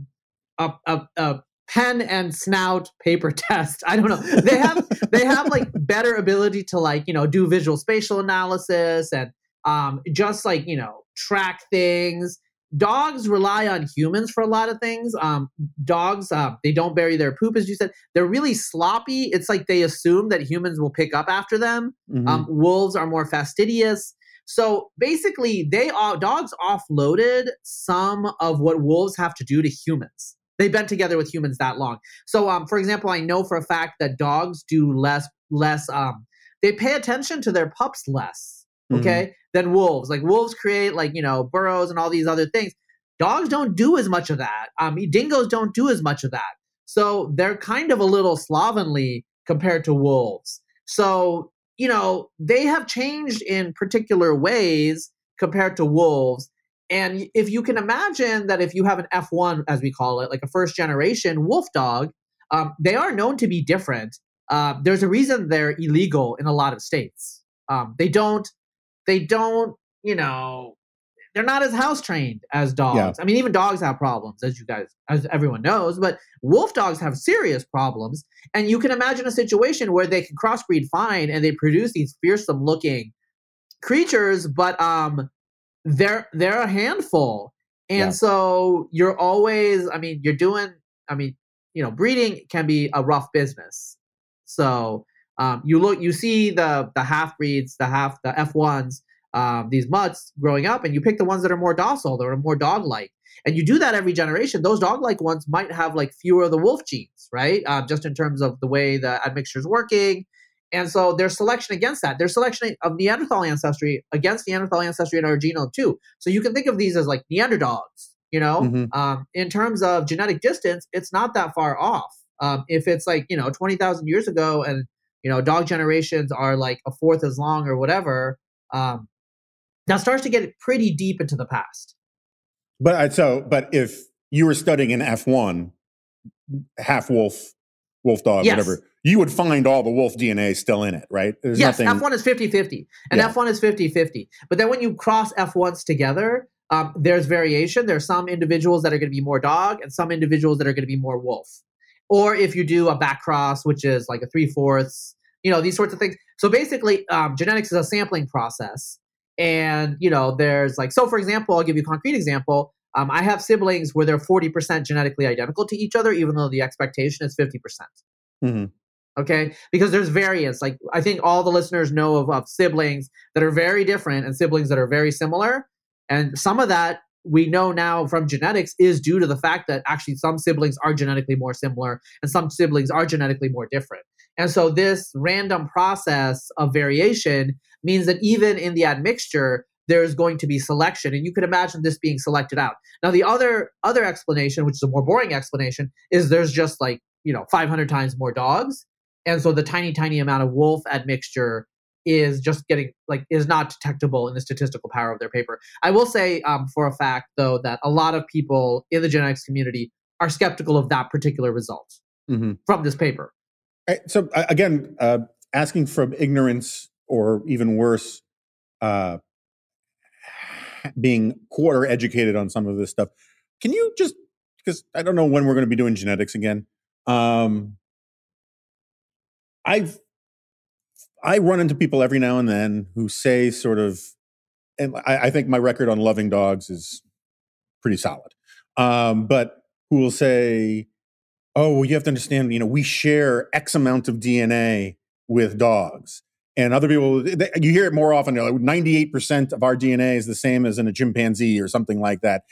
a, a, a pen and snout paper test. I don't know. They have they have like better ability to like you know do visual spatial analysis and um just like you know track things. Dogs rely on humans for a lot of things. Um dogs uh, they don't bury their poop as you said. They're really sloppy. It's like they assume that humans will pick up after them. Mhm. um, wolves are more fastidious. So basically, they are dogs offloaded some of what wolves have to do to humans. They've been together with humans that long. So, um, for example, I know for a fact that dogs do less less. Um, they pay attention to their pups less, okay, than wolves. Like wolves create like you know burrows and all these other things. Dogs don't do as much of that. Um, dingoes don't do as much of that. So they're kind of a little slovenly compared to wolves. So you know, they have changed in particular ways compared to wolves. And if you can imagine that if you have an F1, as we call it, like a first generation wolf dog, um, they are known to be different. Uh, there's a reason they're illegal in a lot of states. Um, they don't, they don't, you know, they're not as house trained as dogs. Yeah. I mean, even dogs have problems, as you guys, as everyone knows. But wolf dogs have serious problems, and you can imagine a situation where they can crossbreed fine and they produce these fearsome looking creatures, but um, they're they're a handful, and Yeah. so you're always. I mean, you're doing. I mean, you know, breeding can be a rough business. So um, you look, you see the the half breeds, the half the F ones, um, these mutts growing up, and you pick the ones that are more docile, that are more dog like, and you do that every generation. Those dog like ones might have like fewer of the wolf genes, right? Uh, just in terms of the way the admixture is working. And so there's selection against that. There's selection of Neanderthal ancestry against Neanderthal ancestry in our genome too. So you can think of these as like Neanderdogs, you know? Mhm. Um, in terms of genetic distance, it's not that far off. Um, if it's like, you know, 20,000 years ago and, you know, dog generations are like a fourth as long or whatever, um, that starts to get pretty deep into the past. But I, so, but if you were studying an F one, half wolf, wolf dog, Yes. whatever, you would find all the wolf DNA still in it, right? There's yes, nothing. F1 is 50 50, and Yeah. F1 is 50 50. But then when you cross F1s together, um, there's variation. There's some individuals that are going to be more dog, and some individuals that are going to be more wolf. Or if you do a back cross, which is like a three fourths, you know, these sorts of things. So basically, um, genetics is a sampling process. And, you know, there's like, so for example, I'll give you a concrete example. Um, I have siblings where they're 40% genetically identical to each other, even though the expectation is 50% Mhm. okay? Because there's variance. Like i think all the listeners know of, of siblings that are very different and siblings that are very similar. And some of that we know now from genetics is due to the fact that actually some siblings are genetically more similar and some siblings are genetically more different. And so this random process of variation means that even in the admixture there's going to be selection and you can imagine this being selected out. Now the other other explanation which is a more boring explanation is there's just like you know 500 times more dogs and so the tiny tiny amount of wolf admixture is just getting like is not detectable in the statistical power of their paper. I will say um, for a fact though that a lot of people in the genetics community are skeptical of that particular result Mhm. from this paper. So again, uh, asking from ignorance or even worse, uh, being quarter educated on some of this stuff. Can you just because I don't know when we're going to be doing genetics again. Um, I've I run into people every now and then who say sort of, and I, I think my record on loving dogs is pretty solid. Um, but who will say, "Oh, well, you have to understand, you know, we share X amount of DNA with dogs." And other people, they, you hear it more often. Like Ninety-eight percent of our DNA is the same as in a chimpanzee or something like that.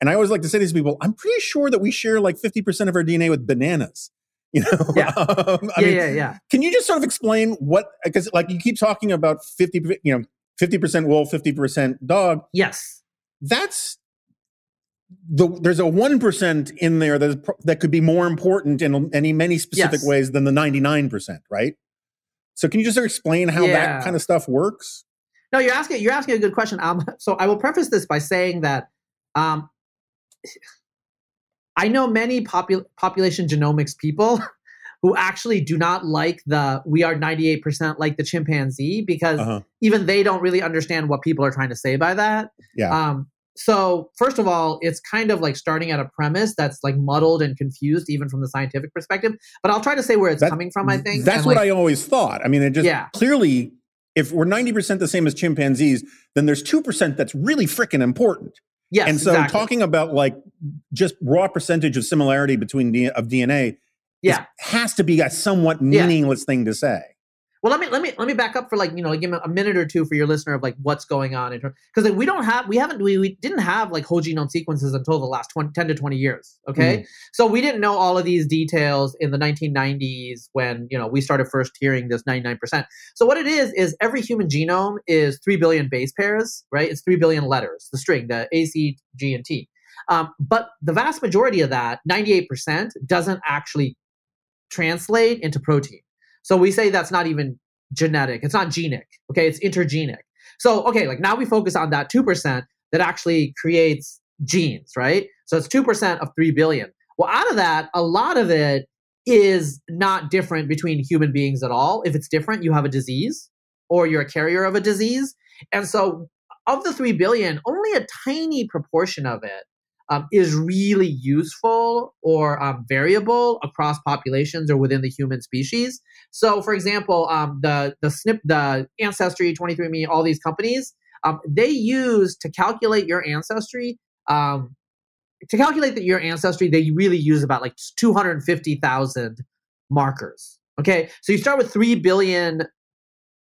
And I always like to say to these people, I'm pretty sure that we share like fifty percent of our DNA with bananas. You know, Yeah. Um, I yeah mean, yeah yeah can you just sort of explain what? Because like you keep talking about fifty, you know, fifty percent wolf, fifty percent dog. yes That's the, there's a one percent in there that is, that could be more important in any many specific Yes. ways than the ninety nine percent, right? So can you just explain how Yeah. that kind of stuff works? No, you're asking you're asking a good question. Um, so I will preface this by saying that um, I know many popu- population genomics people who actually do not like the we are 98% like the chimpanzee because Uh-huh. even they don't really understand what people are trying to say by that. Yeah. Um, so first of all, it's kind of like starting at a premise that's like muddled and confused even from the scientific perspective. But I'll try to say where it's That- coming from. I think that's and, what like, I always thought. I mean, it just Yeah. clearly, if we're ninety percent the same as chimpanzees, then there's two percent that's really freaking important. yes, and so exactly. talking about like just raw percentage of similarity between D- of DNA yeah. has to be a somewhat Yeah. meaningless thing to say. Well, let me let me let me back up for like you know give a minute or two for your listener of like what's going on in because like, we don't have we haven't we, we didn't have like whole genome sequences until the last 20, 10 to 20 years okay? So we didn't know all of these details in the 1990s when you know we started first hearing this 99% so what it is is every human genome is 3 billion base pairs right? It's 3 billion letters the string the a c g and t. Um, but the vast majority of that 98% doesn't actually translate into protein so we say that's not even genetic. It's not genic. Okay, it's intergenic. So okay, like now we focus on that two percent that actually creates genes, right? So it's two percent of three billion. Well, out of that, a lot of it is not different between human beings at all. If it's different, you have a disease or you're a carrier of a disease. And so of the 3 billion, only a tiny proportion of it um, is really useful or um, variable across populations or within the human species. So, for example, um, the the SNP, the Ancestry, 23andMe, all these companies, um, they use to calculate your ancestry. Um, to calculate that your ancestry, they really use about like 250,000 markers. Okay, so you start with three billion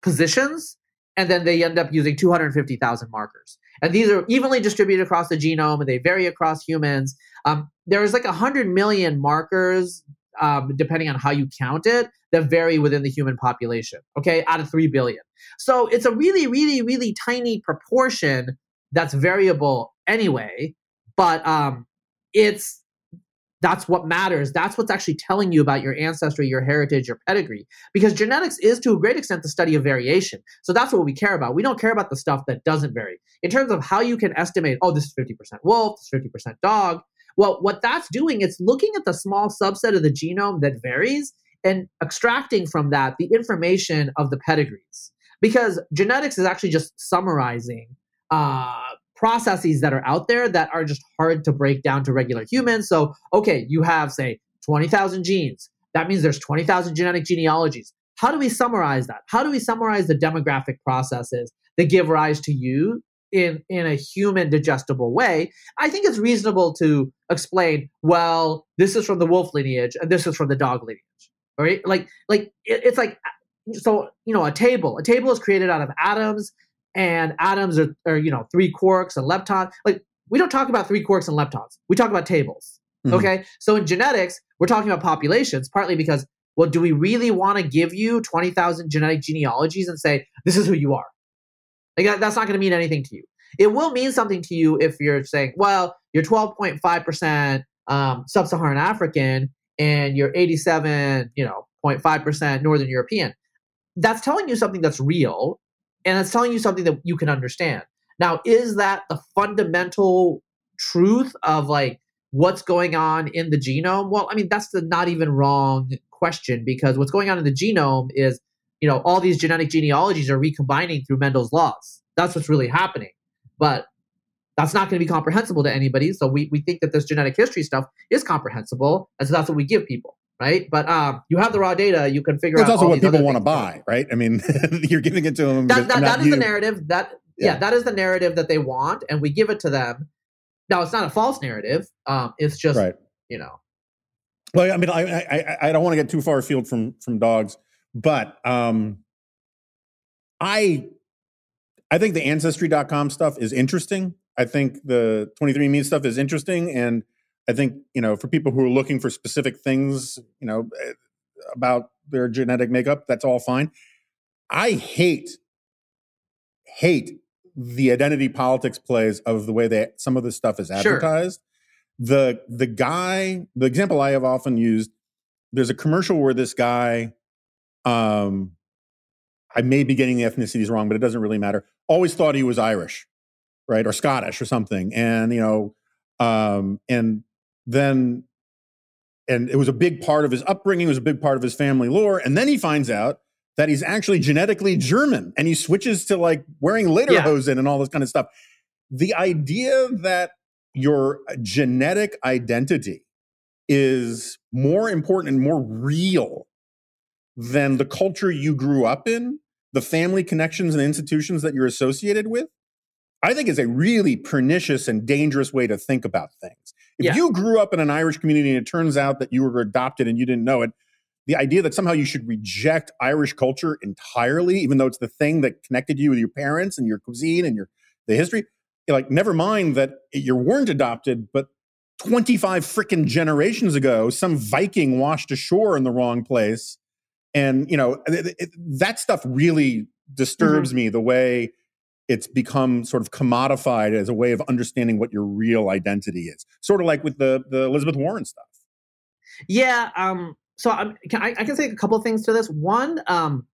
positions, and then they end up using 250,000 markers. And these are evenly distributed across the genome, and they vary across humans. Um, there's like 100 million markers, um, depending on how you count it, that vary within the human population, okay, out of 3 billion. So it's a really, really, really tiny proportion that's variable anyway, but um, it's that's what matters. That's what's actually telling you about your ancestry, your heritage, your pedigree. Because genetics is to a great extent the study of variation. So that's what we care about. We don't care about the stuff that doesn't vary. In terms of how you can estimate, oh, this is 50% wolf, this is 50% dog. Well, what that's doing, it's looking at the small subset of the genome that varies and extracting from that the information of the pedigrees. Because genetics is actually just summarizing uh, processes that are out there that are just hard to break down to regular humans. So, okay, you have, say, 20,000 genes. That means there's 20,000 genetic genealogies. How do we summarize that? How do we summarize the demographic processes that give rise to you in, in a human digestible way? I think it's reasonable to explain, well, this is from the wolf lineage and this is from the dog lineage. Right? Like, like it, it's like, so, you know, a table. A table is created out of atoms and atoms are, are you know three quarks and leptons. Like we don't talk about three quarks and leptons. We talk about tables Mhm. okay? So in genetics we're talking about populations partly because well do we really want to give you 20000 genetic genealogies and say this is who you are like that, that's not going to mean anything to you. It will mean something to you if you're saying well you're 12.5% um, sub-saharan african and you're 87 you know 0.5% northern european. That's telling you something that's real and it's telling you something that you can understand. Now, is that the fundamental truth of like what's going on in the genome? Well, I mean, that's the not even wrong question because what's going on in the genome is, you know, all these genetic genealogies are recombining through Mendel's laws. That's what's really happening. But that's not going to be comprehensible to anybody. So we, we think that this genetic history stuff is comprehensible. And so that's what we give people. Right. But um, you have the raw data, you can figure That's out. also all what people want to buy, right? I mean, you're giving it to them. that, that, that is the narrative that yeah. Yeah. that is the narrative that they want and we give it to them now it's not a false narrative um it's just Right. you know Well, I mean, I I, I- I don't want to get too far afield from from dogs, but um, I I think the ancestry.com stuff is interesting. I think the 23andMe stuff is interesting, and I think you know for people who are looking for specific things, you know, eh, about their genetic makeup, that's all fine. I hate hate the identity politics plays of the way that some of this stuff is Sure. advertised the the guy, the example I have often used, there's a commercial where this guy, um, I may be getting the ethnicities wrong, but it doesn't really matter. Always thought he was Irish, right, or Scottish or something, and you know, um, and then, and it was a big part of his upbringing, it was a big part of his family lore, and then he finds out that he's actually genetically German, and he switches to like wearing lederhosen yeah. and all this kind of stuff. The idea that your genetic identity is more important and more real than the culture you grew up in, the family connections and institutions that you're associated with, I think is a really pernicious and dangerous way to think about things. If yeah. you grew up in an Irish community and it turns out that you were adopted and you didn't know it, the idea that somehow you should reject Irish culture entirely, even though it's the thing that connected you with your parents and your cuisine and your the history, like never mind that you weren't adopted, but 25 freaking generations ago, some Viking washed ashore in the wrong place. And, you know, it, it, that stuff really disturbs mm-hmm. me the way it's become sort of commodified as a way of understanding what your real identity is. Sort of like with the, the Elizabeth Warren stuff. Yeah. Um, so I'm, can, I, I, can say a couple things to this. One, um,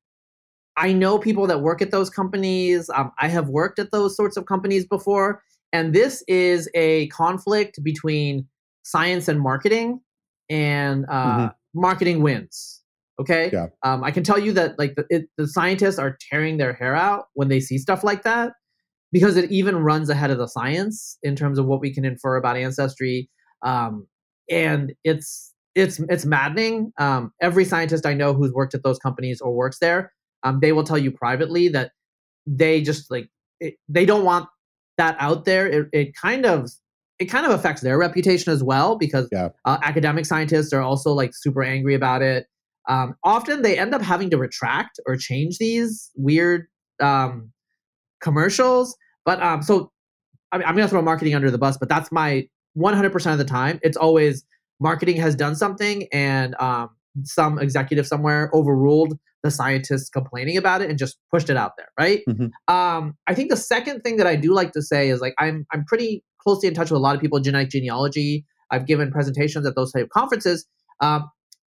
I know people that work at those companies. Um, I have worked at those sorts of companies before. And this is a conflict between science and marketing, and uh, mm-hmm. marketing wins. Okay. Yeah. Um, I can tell you that like the, it, the scientists are tearing their hair out when they see stuff like that because it even runs ahead of the science in terms of what we can infer about ancestry. Um, and it's it's it's maddening. Um, every scientist I know who's worked at those companies or works there um, they will tell you privately that they just like it, they don't want that out there. It, it kind of it kind of affects their reputation as well because yeah. uh, academic scientists are also like super angry about it. Um, often they end up having to retract or change these weird um, commercials. But um, so I I'm going to throw marketing under the bus, but that's my 100% of the time. It's always marketing has done something and um, some executive somewhere overruled the scientists complaining about it and just pushed it out there, right? Mm-hmm. Um, I think the second thing that I do like to say is like I'm I'm pretty closely in touch with a lot of people in genetic genealogy. I've given presentations at those type of conferences. Um,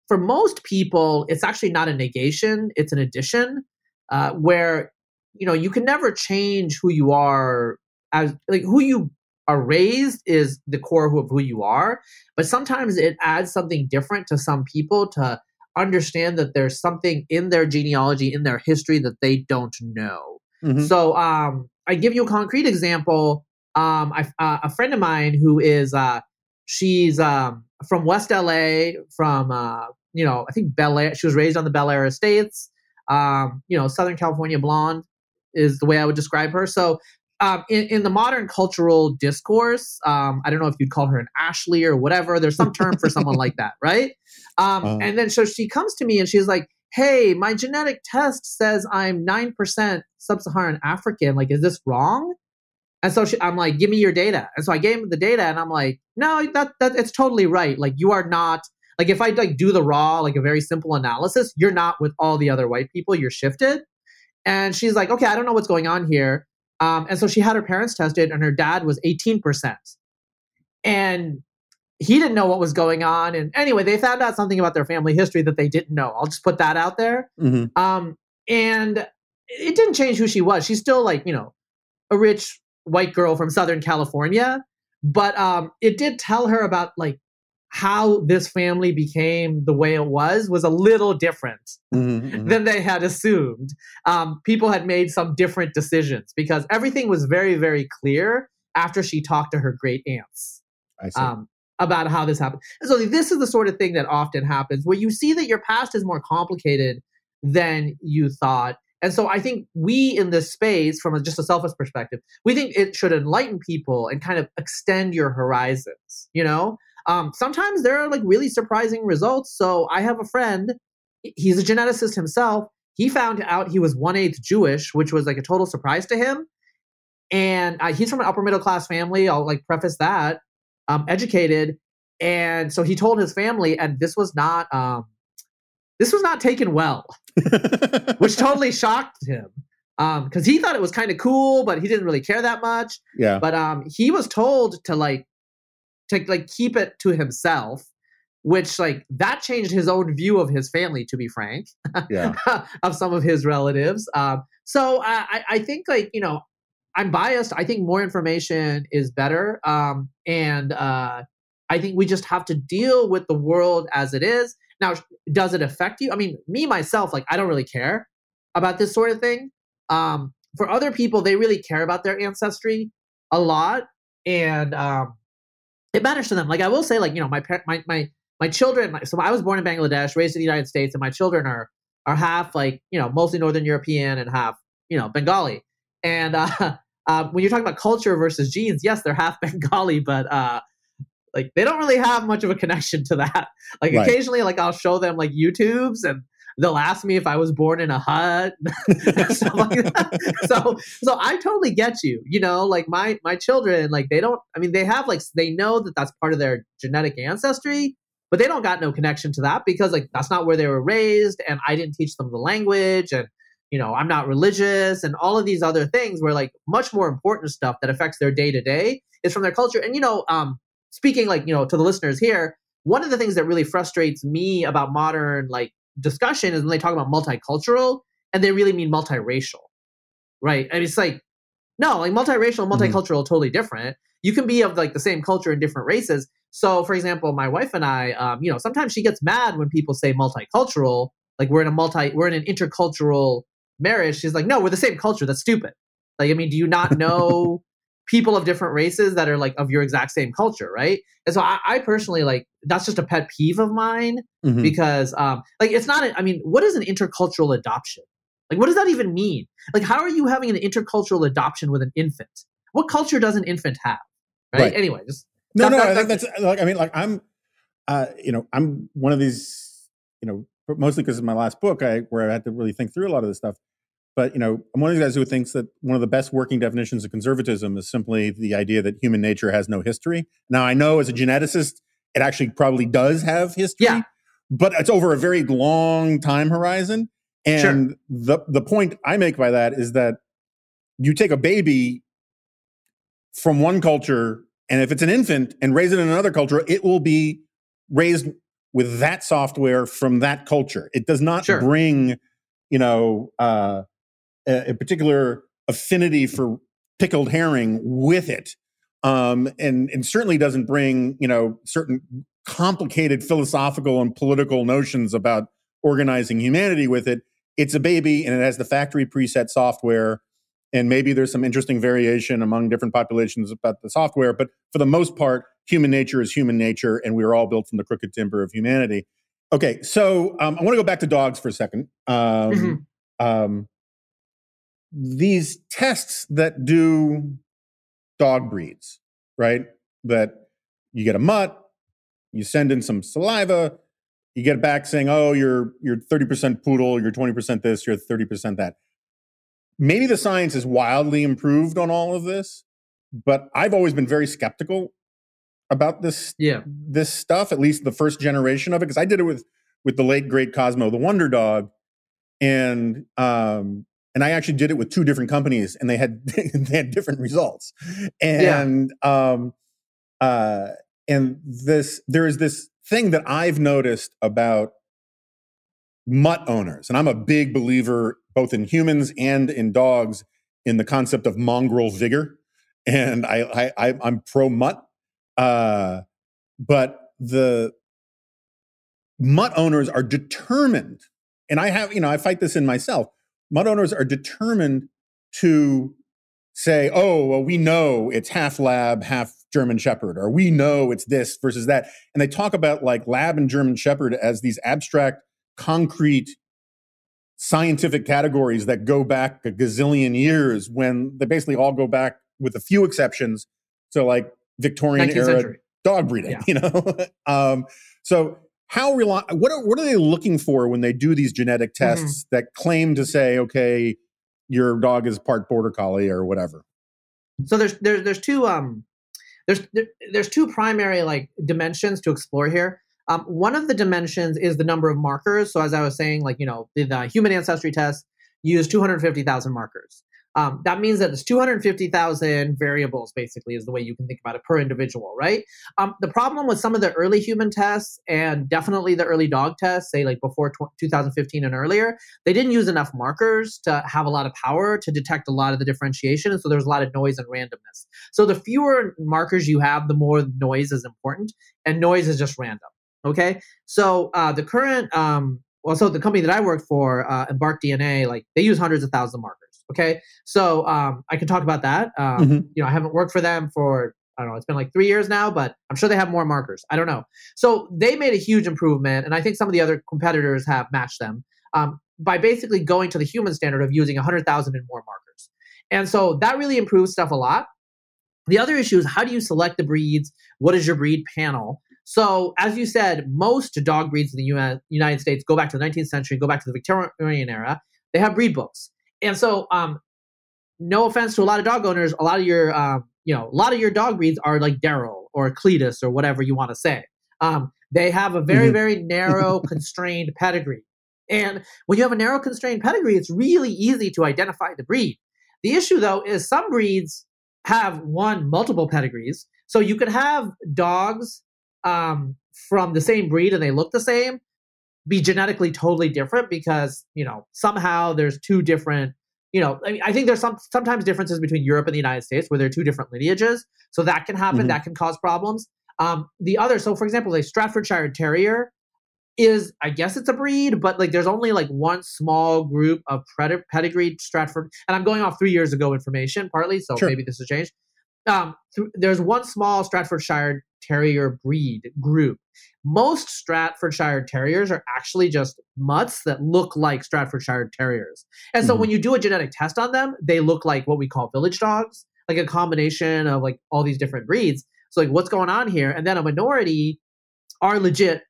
for most people, it's actually not a negation; it's an addition, uh, where you know you can never change who you are as like who you are raised is the core of who you are, but sometimes it adds something different to some people to understand that there's something in their genealogy, in their history that they don't know. Mm-hmm. So um, I give you a concrete example. Um, I, uh, a friend of mine who is uh, she's um, from West LA, from uh, you know I think Bel Air. She was raised on the Bel Air Estates. Um, you know, Southern California blonde is the way I would describe her. So um, in, in, the modern cultural discourse, um, I don't know if you'd call her an Ashley or whatever. There's some term for someone like that, right? Um, uh, and then so she comes to me and she's like, "Hey, my genetic test says I'm nine percent sub-Saharan African. Like, is this wrong?" And so she, I'm like, "Give me your data." And so I gave him the data, and I'm like, "No, that that it's totally right. Like, you are not." Like if I like do the raw, like a very simple analysis, you're not with all the other white people. You're shifted. And she's like, okay, I don't know what's going on here. Um, and so she had her parents tested, and her dad was 18%. And he didn't know what was going on. And anyway, they found out something about their family history that they didn't know. I'll just put that out there. Mm-hmm. Um, and it didn't change who she was. She's still like, you know, a rich white girl from Southern California. But um, it did tell her about like how this family became the way it was was a little different mm-hmm, mm-hmm. than they had assumed. Um, people had made some different decisions because everything was very, very clear after she talked to her great aunts um, about how this happened. And so this is the sort of thing that often happens where you see that your past is more complicated than you thought. And so I think we in this space, from a, just a selfish perspective, we think it should enlighten people and kind of extend your horizons, you know? Um, sometimes there are like really surprising results. So I have a friend, he's a geneticist himself. He found out he was one eighth Jewish, which was like a total surprise to him. And uh, he's from an upper middle class family. I'll like preface that, um, educated. And so he told his family, and this was not um, this was not taken well, which totally shocked him because um, he thought it was kind of cool, but he didn't really care that much. Yeah. But um, he was told to like to like keep it to himself which like that changed his own view of his family to be frank Yeah. of some of his relatives um, so I, I think like you know i'm biased i think more information is better um, and uh, i think we just have to deal with the world as it is now does it affect you? I mean me myself like i don't really care about this sort of thing. Um, for other people they really care about their ancestry a lot and um, it matters to them. Like i will say like you know my par- my my my children my, so i was born in bangladesh raised in the united states and my children are are half like you know mostly northern european and half you know bengali. And uh, uh, when you're talking about culture versus genes yes they're half bengali but uh, like they don't really have much of a connection to that like Right. occasionally like i'll show them like youtubes and they'll ask me if i was born in a hut stuff like that. so so i totally get you you know like my my children like they don't i mean they have like they know that that's part of their genetic ancestry but they don't got no connection to that because like that's not where they were raised and i didn't teach them the language and you know i'm not religious and all of these other things where like much more important stuff that affects their day to day is from their culture and you know um speaking like you know to the listeners here one of the things that really frustrates me about modern like discussion is when they talk about multicultural and they really mean multiracial right? And it's like no like multiracial and Mhm. multicultural are totally different. You can be of like the same culture in different races. So for example my wife and i um, you know sometimes she gets mad when people say multicultural like we're in a multi we're in an intercultural marriage. She's like no we're the same culture. That's stupid. Like i mean do you not know people of different races that are like of your exact same culture right and so i, I personally like that's just a pet peeve of mine Mhm. because um like it's not a, i mean what is an intercultural adoption like what does that even mean like how are you having an intercultural adoption with an infant what culture does an infant have right, Right. anyway just No, that- no, that- I think that- that's like I mean, like I'm, uh, you know, I'm one of these, you know, mostly because of my last book, I where I had to really think through a lot of this stuff. But you know, I'm one of these guys who thinks that one of the best working definitions of conservatism is simply the idea that human nature has no history. Now, I know as a geneticist, it actually probably does have history, Yeah. but it's over a very long time horizon. And Sure. the the point I make by that is that you take a baby from one culture, and if it's an infant and raise it in another culture, it will be raised with that software from that culture. It does not Sure. bring, you know, uh, a, a particular affinity for pickled herring with it, um, and and certainly doesn't bring, you know, certain complicated philosophical and political notions about organizing humanity with it. It's a baby, and it has the factory preset software and maybe there's some interesting variation among different populations about the software but for the most part human nature is human nature and we're all built from the crooked timber of humanity okay so um, i want to go back to dogs for a second um, Mhm. um, these tests that do dog breeds right that you get a mutt you send in some saliva you get back saying oh you're you're 30% poodle you're 20% this you're 30% that maybe the science is wildly improved on all of this, but I've always been very skeptical about this yeah this stuff. At least the first generation of it, because I did it with with the late great Cosmo the Wonder Dog, and um, and I actually did it with two different companies, and they had they had different results, and um, uh, and this there is this thing that I've noticed about mutt owners, and I'm a big believer both in humans and in dogs in the concept of mongrel vigor, and I, I, I I'm pro mutt, uh, but the mutt owners are determined, and I have you know I fight this in myself. Mutt owners are determined to say, oh, well, we know it's half lab, half German Shepherd, or we know it's this versus that, and they talk about like lab and German Shepherd as these abstract, concrete scientific categories that go back a gazillion years when they basically all go back with a few exceptions to like Victorian era century dog breeding, Yeah. you know? um, so how rely, what are, what are they looking for when they do these genetic Mm-hmm. tests that claim to say, okay, your dog is part border collie or whatever? so there's there's there's two um there's there, there's two primary like dimensions to explore here um, one of the dimensions is the number of markers so as i was saying like you know the, the human ancestry test used 250000 markers Um, that means that there's 250,000 variables, basically, is the way you can think about it per individual, right? Um, the problem with some of the early human tests and definitely the early dog tests, say like before 2015 and earlier, they didn't use enough markers to have a lot of power to detect a lot of the differentiation. And so there's a lot of noise and randomness. So the fewer markers you have, the more noise is important, and noise is just random. Okay, so uh, the current um, well, so the company that I work for, uh, Embark DNA, like they use hundreds of thousands of markers. Okay, so um, I can talk about that. Um, mm-hmm. You know, I haven't worked for them for I don't know, it's been like three years now, but I'm sure they have more markers. I don't know. So they made a huge improvement, and I think some of the other competitors have matched them um, by basically going to the human standard of using 100,000 and more markers. And so that really improves stuff a lot. The other issue is how do you select the breeds? What is your breed panel? So, as you said, most dog breeds in the US, United States go back to the 19th century, go back to the Victorian era. They have breed books, and so, um, no offense to a lot of dog owners, a lot of your, um, you know, a lot of your dog breeds are like Daryl or Cletus or whatever you want to say. Um, they have a very, mm-hmm. very narrow, constrained pedigree, and when you have a narrow, constrained pedigree, it's really easy to identify the breed. The issue, though, is some breeds have one multiple pedigrees, so you could have dogs um, from the same breed and they look the same be genetically totally different because you know somehow there's two different you know I, mean, I think there's some sometimes differences between Europe and the United States where there are two different lineages so that can happen mm-hmm. that can cause problems um, the other so for example a Staffordshire Terrier is I guess it's a breed but like there's only like one small group of pred- pedigreed Stratford and I'm going off three years ago information partly so sure. maybe this has changed um, th- there's one small Staffordshire Terrier breed group. Most Staffordshire Terriers are actually just mutts that look like Staffordshire Terriers. And so mm-hmm. when you do a genetic test on them, they look like what we call village dogs, like a combination of like all these different breeds. So like what's going on here? And then a minority are legit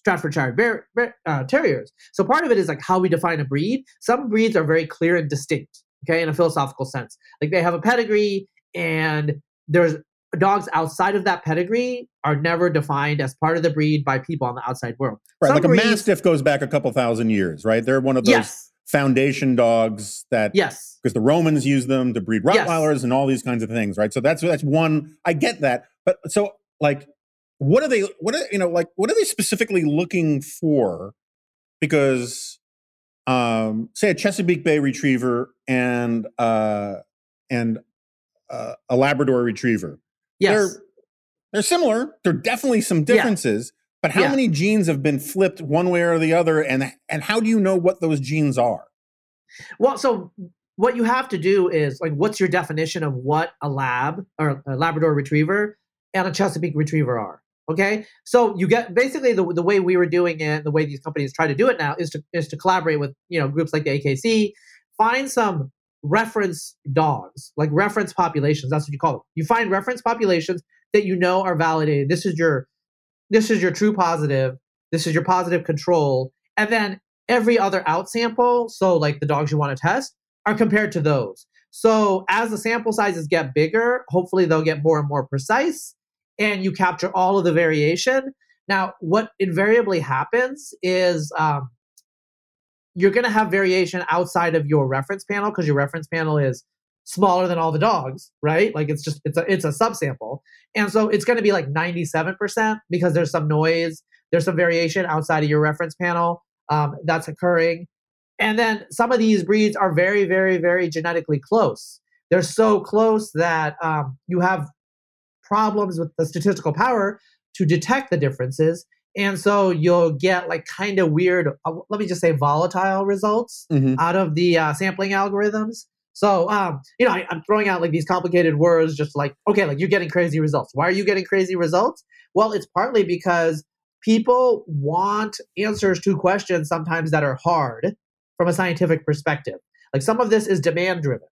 Staffordshire Bear, Bear, uh, Terriers. So part of it is like how we define a breed. Some breeds are very clear and distinct, okay, in a philosophical sense. Like they have a pedigree and there's dogs outside of that pedigree are never defined as part of the breed by people on the outside world. Right, Some like breeds, a mastiff goes back a couple thousand years, right? They're one of those yes. foundation dogs that yes, because the Romans used them to breed Rottweilers yes. and all these kinds of things, right? So that's that's one. I get that, but so like, what are they? What are you know like? What are they specifically looking for? Because, um, say a Chesapeake Bay Retriever and uh and uh, a Labrador Retriever. Yes. They're, they're similar. There are definitely some differences, yeah. but how yeah. many genes have been flipped one way or the other? And, and how do you know what those genes are? Well, so what you have to do is like, what's your definition of what a lab or a Labrador Retriever and a Chesapeake Retriever are? Okay, so you get basically the, the way we were doing it, the way these companies try to do it now is to is to collaborate with you know groups like the AKC, find some reference dogs, like reference populations. That's what you call them. You find reference populations that you know are validated. This is your this is your true positive. This is your positive control. And then every other out sample, so like the dogs you want to test, are compared to those. So as the sample sizes get bigger, hopefully they'll get more and more precise and you capture all of the variation. Now, what invariably happens is um, you're going to have variation outside of your reference panel because your reference panel is smaller than all the dogs, right? Like it's just it's a it's a subsample. And so it's going to be like 97% because there's some noise, there's some variation outside of your reference panel um, that's occurring. And then some of these breeds are very, very, very genetically close. They're so close that um, you have problems with the statistical power to detect the differences and so you'll get like kind of weird uh, let me just say volatile results mm-hmm. out of the uh, sampling algorithms. So um, you know I, i'm throwing out like these complicated words just like okay like you're getting crazy results. Why are you getting crazy results? Well it's partly because people want answers to questions sometimes that are hard from a scientific perspective. Like some of this is demand driven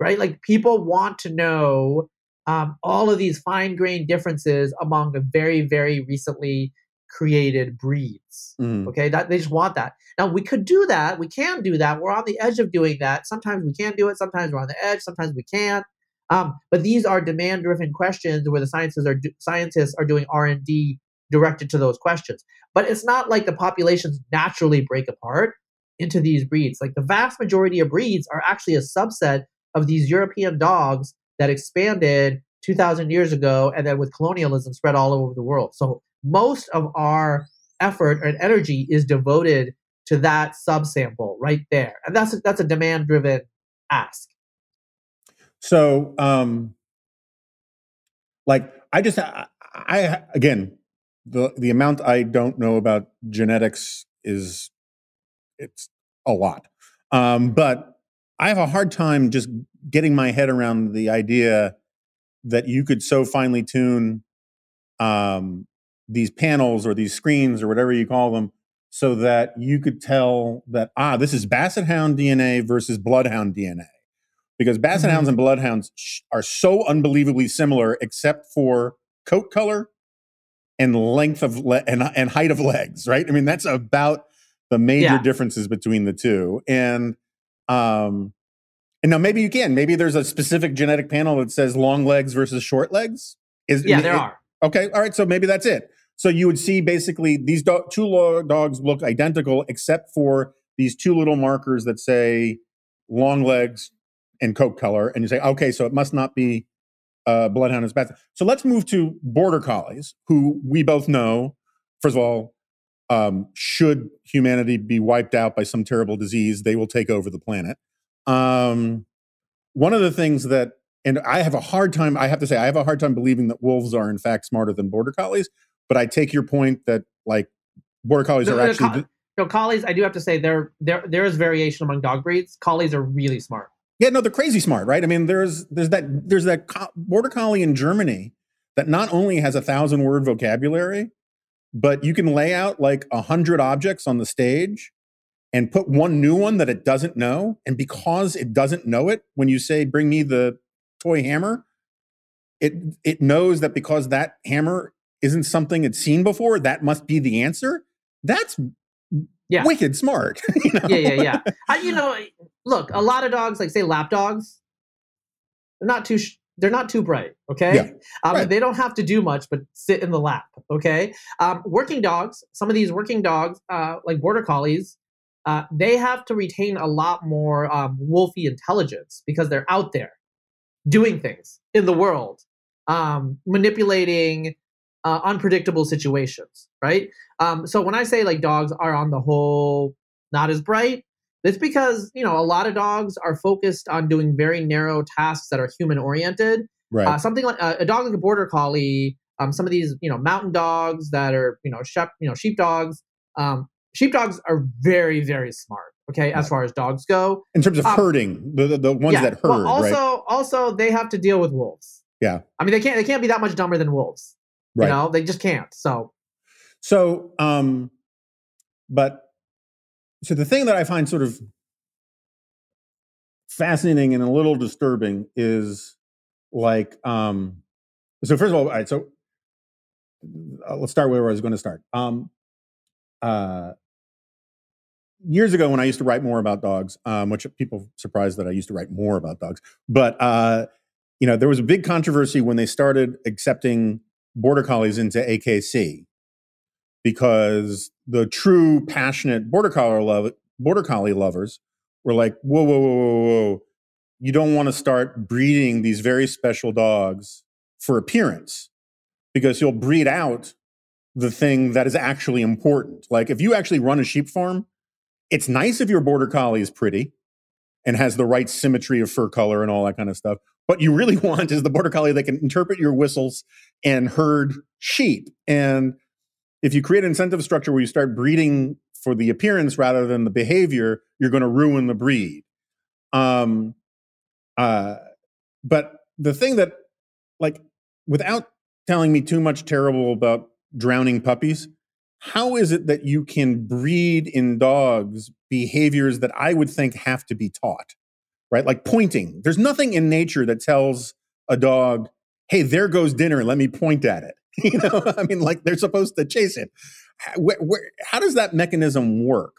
right? Like people want to know um, all of these fine grained differences among the very very recently created breeds. Mm. Okay, that they just want that. Now we could do that. We can do that. We're on the edge of doing that. Sometimes we can do it. Sometimes we're on the edge. Sometimes we can't. Um, but these are demand-driven questions where the sciences are scientists are doing R and D directed to those questions. But it's not like the populations naturally break apart into these breeds. Like the vast majority of breeds are actually a subset of these European dogs that expanded 2,000 years ago and then with colonialism spread all over the world. So most of our effort and energy is devoted to that subsample right there. And that's a, that's a demand driven ask. So, um, like I just, I, I again, the the amount I don't know about genetics is it's a lot. Um, but I have a hard time just getting my head around the idea that you could so finely tune um, these panels or these screens or whatever you call them so that you could tell that ah this is basset hound dna versus bloodhound dna because basset mm-hmm. hounds and bloodhounds sh- are so unbelievably similar except for coat color and length of le- and, and height of legs right? I mean that's about the major yeah. differences between the two. And um and now maybe you can maybe there's a specific genetic panel that says long legs versus short legs. Is yeah there it, are. Okay all right so maybe that's it so you would see basically these do- two dogs look identical except for these two little markers that say long legs and coat color and you say okay so it must not be uh, bloodhound is bad so let's move to border collies who we both know first of all um, should humanity be wiped out by some terrible disease, they will take over the planet. Um, one of the things that, and I have a hard time, I have to say, I have a hard time believing that wolves are in fact smarter than border collies. But I take your point that like border collies are actually. Co- no, collies. I do have to say there there there is variation among dog breeds. Collies are really smart. Yeah, no, they're crazy smart, right? I mean, there's there's that there's that co- border collie in Germany that not only has a thousand word vocabulary, but you can lay out like a hundred objects on the stage and put one new one that it doesn't know. And because it doesn't know it, when you say, bring me the toy hammer, it it knows that because that hammer isn't something it's seen before, that must be the answer. That's yeah. wicked smart. You know? Yeah, yeah, yeah. I, you know, look, a lot of dogs, like say lap dogs, they're not too sh- they're not too bright okay yeah, um, right. they don't have to do much but sit in the lap okay um, working dogs some of these working dogs uh, like border collies uh, they have to retain a lot more um, wolfy intelligence because they're out there doing things in the world um, manipulating uh, unpredictable situations right um, so when i say like dogs are on the whole not as bright it's because you know a lot of dogs are focused on doing very narrow tasks that are human oriented. Right. Uh, something like uh, a dog like a border collie. Um, some of these you know mountain dogs that are you know shep, you know sheep dogs. Um, sheep dogs are very very smart. Okay, as far as dogs go, in terms of um, herding, the, the, the ones yeah, that herd. Well, also, right? also they have to deal with wolves. Yeah. I mean, they can't they can't be that much dumber than wolves. Right. You know, they just can't. So. So, um, but so the thing that I find sort of fascinating and a little disturbing is like um so first of all, all right, so uh, let's start where I was going to start. Um uh years ago when I used to write more about dogs, um, which people surprised that I used to write more about dogs, but uh, you know, there was a big controversy when they started accepting border collies into AKC because the true passionate border collie love border collie lovers were like, whoa, whoa, whoa, whoa, whoa. You don't want to start breeding these very special dogs for appearance because you'll breed out the thing that is actually important. Like if you actually run a sheep farm, it's nice if your border collie is pretty and has the right symmetry of fur color and all that kind of stuff. What you really want is the border collie that can interpret your whistles and herd sheep. And if you create an incentive structure where you start breeding for the appearance rather than the behavior, you're going to ruin the breed. Um, uh, but the thing that, like, without telling me too much terrible about drowning puppies, how is it that you can breed in dogs behaviors that I would think have to be taught, right? Like pointing. There's nothing in nature that tells a dog, hey, there goes dinner, let me point at it. you know, I mean, like they're supposed to chase it. Where, where, how does that mechanism work?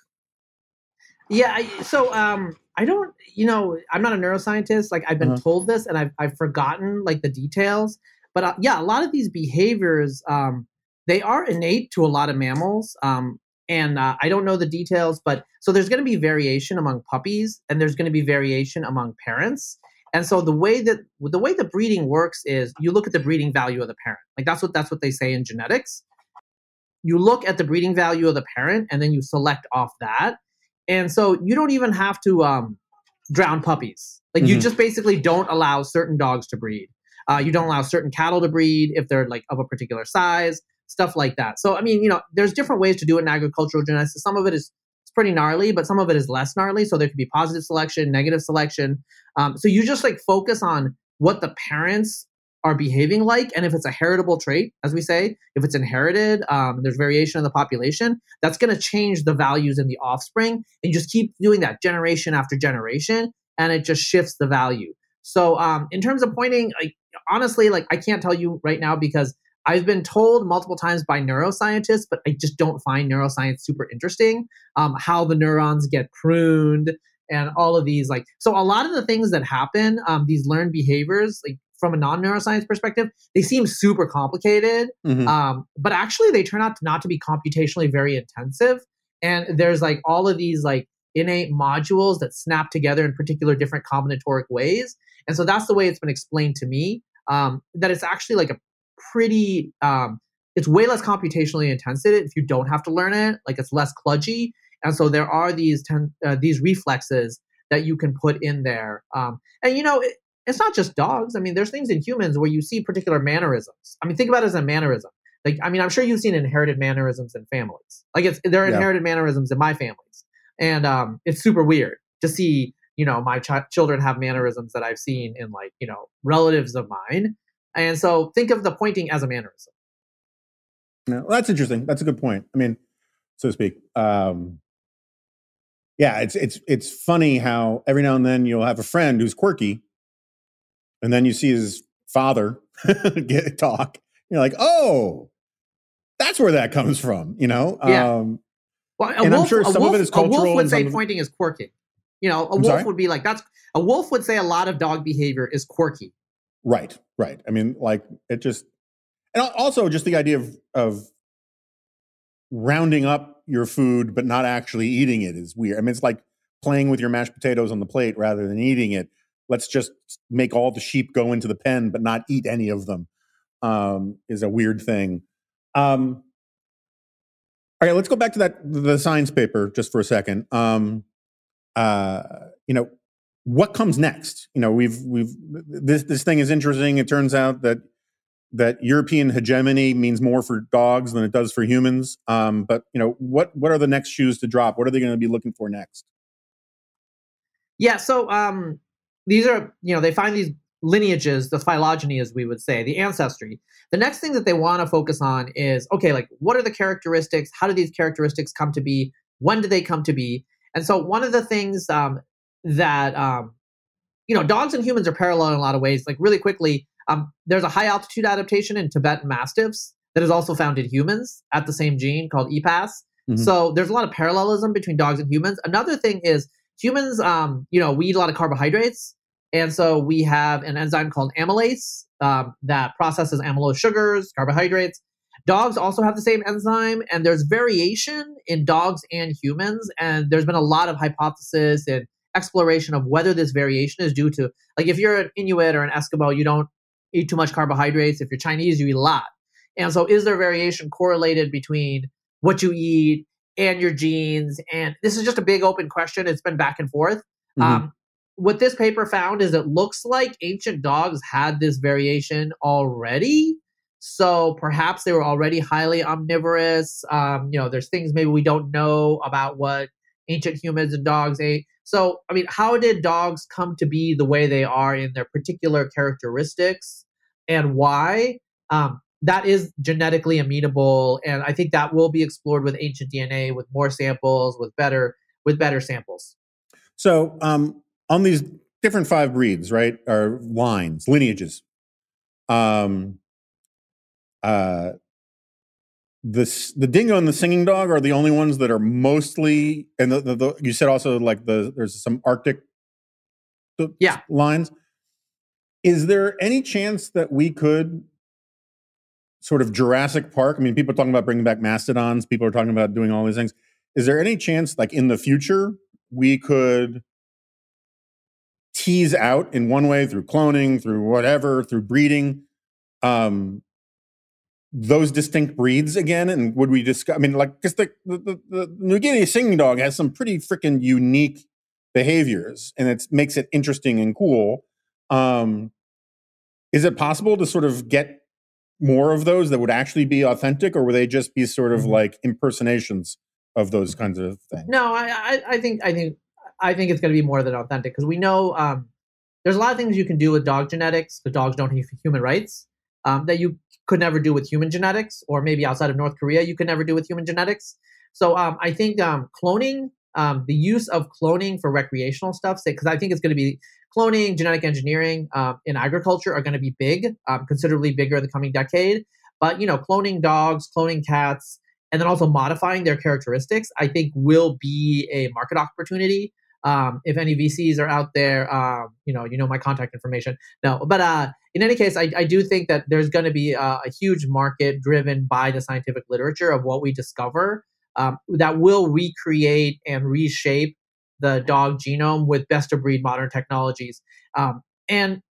Yeah, I, so um, I don't, you know, I'm not a neuroscientist. Like I've been uh-huh. told this, and I've I've forgotten like the details. But uh, yeah, a lot of these behaviors, um, they are innate to a lot of mammals. Um, and uh, I don't know the details, but so there's going to be variation among puppies, and there's going to be variation among parents. And so the way that the way the breeding works is you look at the breeding value of the parent. Like that's what that's what they say in genetics. You look at the breeding value of the parent and then you select off that. And so you don't even have to um, drown puppies. Like mm-hmm. you just basically don't allow certain dogs to breed. Uh, you don't allow certain cattle to breed if they're like of a particular size, stuff like that. So I mean, you know, there's different ways to do it in agricultural genetics. Some of it is pretty gnarly, but some of it is less gnarly. So there could be positive selection, negative selection. Um, so you just like focus on what the parents are behaving like, and if it's a heritable trait, as we say, if it's inherited, um, there's variation in the population. That's going to change the values in the offspring, and you just keep doing that generation after generation, and it just shifts the value. So um, in terms of pointing, like honestly, like I can't tell you right now because I've been told multiple times by neuroscientists, but I just don't find neuroscience super interesting. Um, how the neurons get pruned and all of these, like, so a lot of the things that happen, um, these learned behaviors, like from a non neuroscience perspective, they seem super complicated, mm-hmm. um, but actually they turn out to not to be computationally very intensive. And there's like all of these like innate modules that snap together in particular different combinatoric ways. And so that's the way it's been explained to me. Um, that it's actually like a pretty um, it's way less computationally intensive if you don't have to learn it like it's less kludgy. And so there are these ten, uh, these reflexes that you can put in there um, and you know it, it's not just dogs. I mean there's things in humans where you see particular mannerisms. I mean think about it as a mannerism. Like i mean i'm sure you've seen inherited mannerisms in families. Like it's there are yeah. inherited mannerisms in my families. And um, it's super weird to see you know my ch- children have mannerisms that i've seen in like you know relatives of mine and so think of the pointing as a mannerism. No, well, that's interesting. That's a good point. I mean, so to speak. Um, yeah, it's it's it's funny how every now and then you'll have a friend who's quirky, and then you see his father get talk. You're like, oh, that's where that comes from. You know. Yeah. Um, well, and wolf, I'm sure some wolf, of it is cultural. A wolf would say pointing is quirky. You know, a I'm wolf sorry? would be like that's a wolf would say a lot of dog behavior is quirky. Right, right. I mean, like it just, and also just the idea of of rounding up your food but not actually eating it is weird. I mean, it's like playing with your mashed potatoes on the plate rather than eating it. Let's just make all the sheep go into the pen but not eat any of them. Um, is a weird thing. Um, all right, let's go back to that the science paper just for a second. Um, uh, you know, what comes next? You know, we've we've this this thing is interesting. It turns out that that European hegemony means more for dogs than it does for humans. Um, but you know, what what are the next shoes to drop? What are they going to be looking for next? Yeah, so um, these are you know they find these lineages, the phylogeny, as we would say, the ancestry. The next thing that they want to focus on is okay, like what are the characteristics? How do these characteristics come to be? When do they come to be? And so one of the things um, that um, you know dogs and humans are parallel in a lot of ways. Like really quickly, um, there's a high altitude adaptation in Tibetan mastiffs that is also found in humans at the same gene called EPAS. Mm-hmm. So there's a lot of parallelism between dogs and humans. Another thing is humans, um, you know, we eat a lot of carbohydrates, and so we have an enzyme called amylase um, that processes amylose sugars, carbohydrates. Dogs also have the same enzyme, and there's variation in dogs and humans. And there's been a lot of hypothesis and exploration of whether this variation is due to like if you're an Inuit or an Eskimo, you don't eat too much carbohydrates. If you're Chinese, you eat a lot. And so is there variation correlated between what you eat and your genes? And this is just a big open question. It's been back and forth. Mm-hmm. Um, what this paper found is it looks like ancient dogs had this variation already. So perhaps they were already highly omnivorous. Um, you know, there's things maybe we don't know about what ancient humans and dogs ate. So, I mean, how did dogs come to be the way they are in their particular characteristics and why? Um, that is genetically amenable, and I think that will be explored with ancient DNA, with more samples, with better with better samples. So, um, on these different five breeds, right, or lines, lineages, um, uh, the the dingo and the singing dog are the only ones that are mostly and the, the, the you said also like the there's some arctic yeah. lines. Is there any chance that we could sort of jurassic park? I mean people are talking about bringing back mastodons. People are talking about doing all these things. Is there any chance like in the future we could tease out in one way through cloning, through whatever, through breeding, um, those distinct breeds again? And would we discuss? I mean, like, because the, the, the, New Guinea singing dog has some pretty freaking unique behaviors, and it makes it interesting and cool. Um, is it possible to sort of get more of those that would actually be authentic, or would they just be sort of mm-hmm. like impersonations of those kinds of things? No, I, I, I think I think I think it's going to be more than authentic because we know um, there's a lot of things you can do with dog genetics. The dogs don't have human rights um, that you could never do with human genetics, or maybe outside of North Korea you could never do with human genetics. So um, I think um, cloning, um, the use of cloning for recreational stuff, because I think it's going to be cloning, genetic engineering um, in agriculture are going to be big, um, considerably bigger in the coming decade. But you know, cloning dogs, cloning cats, and then also modifying their characteristics, I think will be a market opportunity. Um, if any VCs are out there, um, you know, you know my contact information. No, but uh, in any case, I, I do think that there's going to be a, a, huge market driven by the scientific literature of what we discover um, that will recreate and reshape the dog genome with best of breed modern technologies. Um, and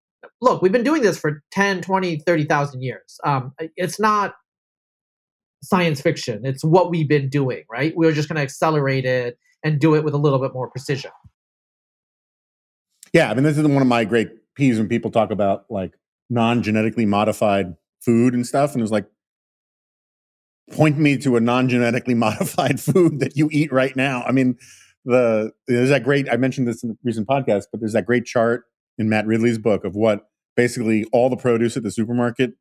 look, we've been doing this for 10, 20, 30,000 years. Um, it's not science fiction. It's what we've been doing, right? We're just going to accelerate it and do it with a little bit more precision. Yeah, I mean, this is one of my great peeves when people talk about like non genetically modified food and stuff. And it's like, point me to a non genetically modified food that you eat right now. I mean, the there's that great I mentioned this in the recent podcast, but there's that great chart in Matt Ridley's book of what basically all the produce at the supermarket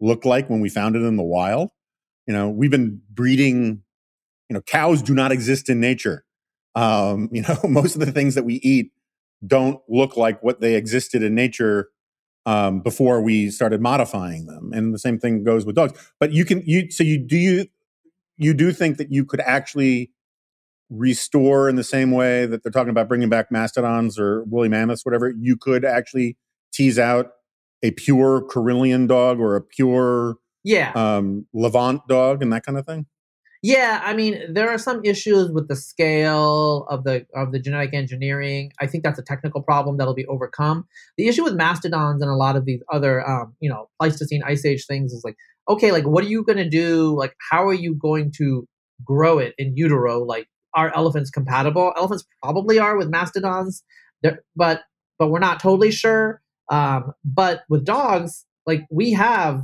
looked like when we found it in the wild. You know, we've been breeding, you know, cows do not exist in nature. Um, you know, most of the things that we eat don't look like what they existed in nature um, before we started modifying them. And the same thing goes with dogs. But you can you so you do you you do think that you could actually restore in the same way that they're talking about bringing back mastodons or woolly mammoths, whatever, you could actually tease out a pure Karelian dog or a pure yeah um, Levant dog and that kind of thing. Yeah, I mean, there are some issues with the scale of the of the genetic engineering. I think that's a technical problem that'll be overcome. The issue with mastodons and a lot of these other, um, you know, Pleistocene Ice Age things is like, okay, like what are you going to do? Like, how are you going to grow it in utero? Like, are elephants compatible? Elephants probably are with mastodons, but but we're not totally sure. Um, but with dogs, like we have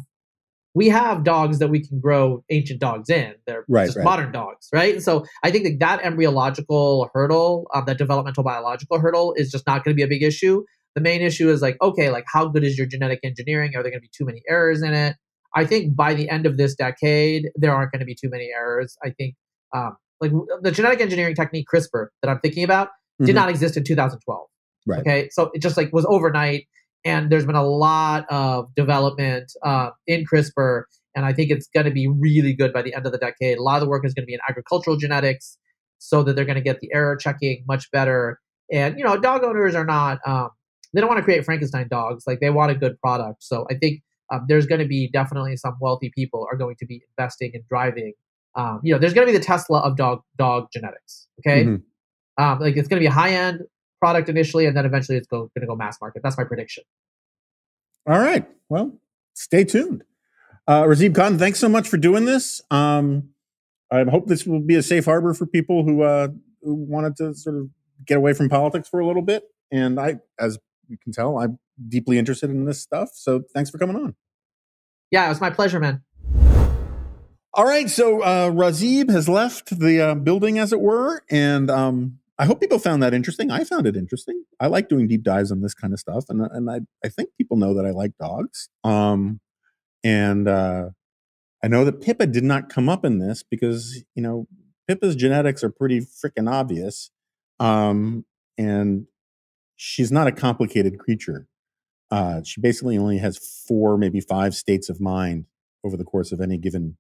we have dogs that we can grow ancient dogs in. They're right, just right. modern dogs, right? And so I think that that embryological hurdle, um, that developmental biological hurdle, is just not going to be a big issue. The main issue is like, okay, like how good is your genetic engineering? Are there going to be too many errors in it? I think by the end of this decade, there aren't going to be too many errors. I think um, like the genetic engineering technique CRISPR that I'm thinking about mm-hmm. did not exist in 2012. Right. Okay, so it just like was overnight, and there's been a lot of development uh, in CRISPR, and I think it's going to be really good by the end of the decade. A lot of the work is going to be in agricultural genetics, so that they're going to get the error checking much better. And you know, dog owners are not um, they don't want to create Frankenstein dogs; like they want a good product. So I think um, there's going to be definitely some wealthy people are going to be investing and driving um, you know, there's going to be the Tesla of dog dog genetics. Okay, mm-hmm. um, like it's going to be a high end product initially, and then eventually it's going to go mass market. That's my prediction. All right. Well, stay tuned. Uh, Razib Khan, thanks so much for doing this. Um, I hope this will be a safe harbor for people who, uh, who wanted to sort of get away from politics for a little bit. And I, as you can tell, I'm deeply interested in this stuff. So thanks for coming on. Yeah, it was my pleasure, man. All right, so uh, Razib has left the uh, building, as it were, and um, I hope people found that interesting. I found it interesting. I like doing deep dives on this kind of stuff, and and I I think people know that I like dogs. Um, and uh, I know that Pippa did not come up in this because you know Pippa's genetics are pretty freaking obvious, um, and she's not a complicated creature. Uh, she basically only has four, maybe five states of mind over the course of any given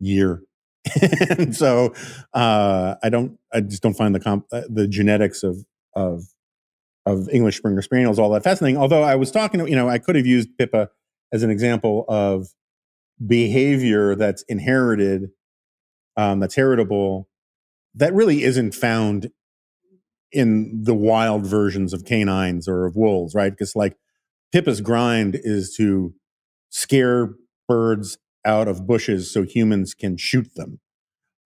year. and so uh, I don't, I just don't find the comp, uh, the genetics of of of English Springer Spaniels all that fascinating. Although I was talking, you know, I could have used Pippa as an example of behavior that's inherited, um, that's heritable, that really isn't found in the wild versions of canines or of wolves, right? Because like Pippa's grind is to scare birds out of bushes so humans can shoot them.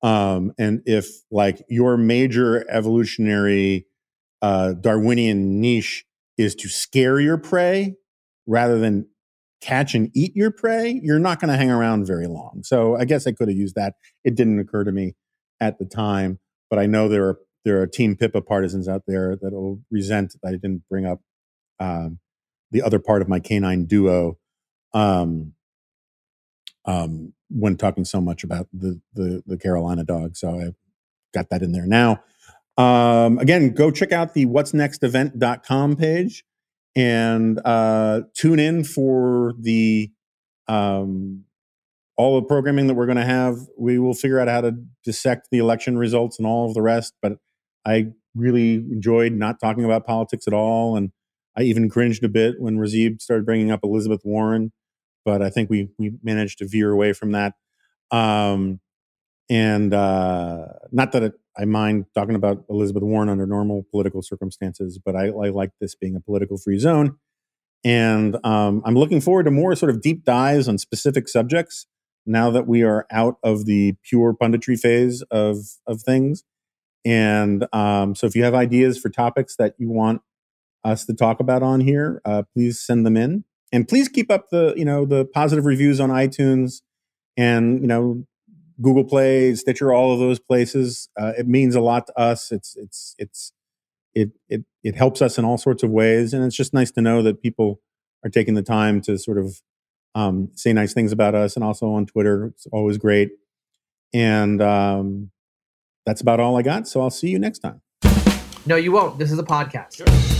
Um, and if like your major evolutionary uh, Darwinian niche is to scare your prey rather than catch and eat your prey, you're not going to hang around very long. So I guess I could have used that. It didn't occur to me at the time, but I know there are there are Team Pippa partisans out there that will resent that I didn't bring up um, the other part of my canine duo um, um, when talking so much about the, the the Carolina dog. So I got that in there now. Um, again, go check out the what's next event.com page and uh, tune in for the um, all the programming that we're going to have. We will figure out how to dissect the election results and all of the rest. But I really enjoyed not talking about politics at all, and I even cringed a bit when Razib started bringing up Elizabeth Warren. But I think we we managed to veer away from that. Um, and uh, not that it, I mind talking about Elizabeth Warren under normal political circumstances, but I, I like this being a political free zone. And um, I'm looking forward to more sort of deep dives on specific subjects now that we are out of the pure punditry phase of, of things. And um, so if you have ideas for topics that you want us to talk about on here, uh, please send them in. And please keep up the, you know, the positive reviews on iTunes and, you know, Google Play, Stitcher, all of those places. Uh, it means a lot to us. It's it's it's it it it helps us in all sorts of ways, and it's just nice to know that people are taking the time to sort of um, say nice things about us, and also on Twitter. It's always great. And um, that's about all I got. So I'll see you next time. No, you won't. This is a podcast. Sure.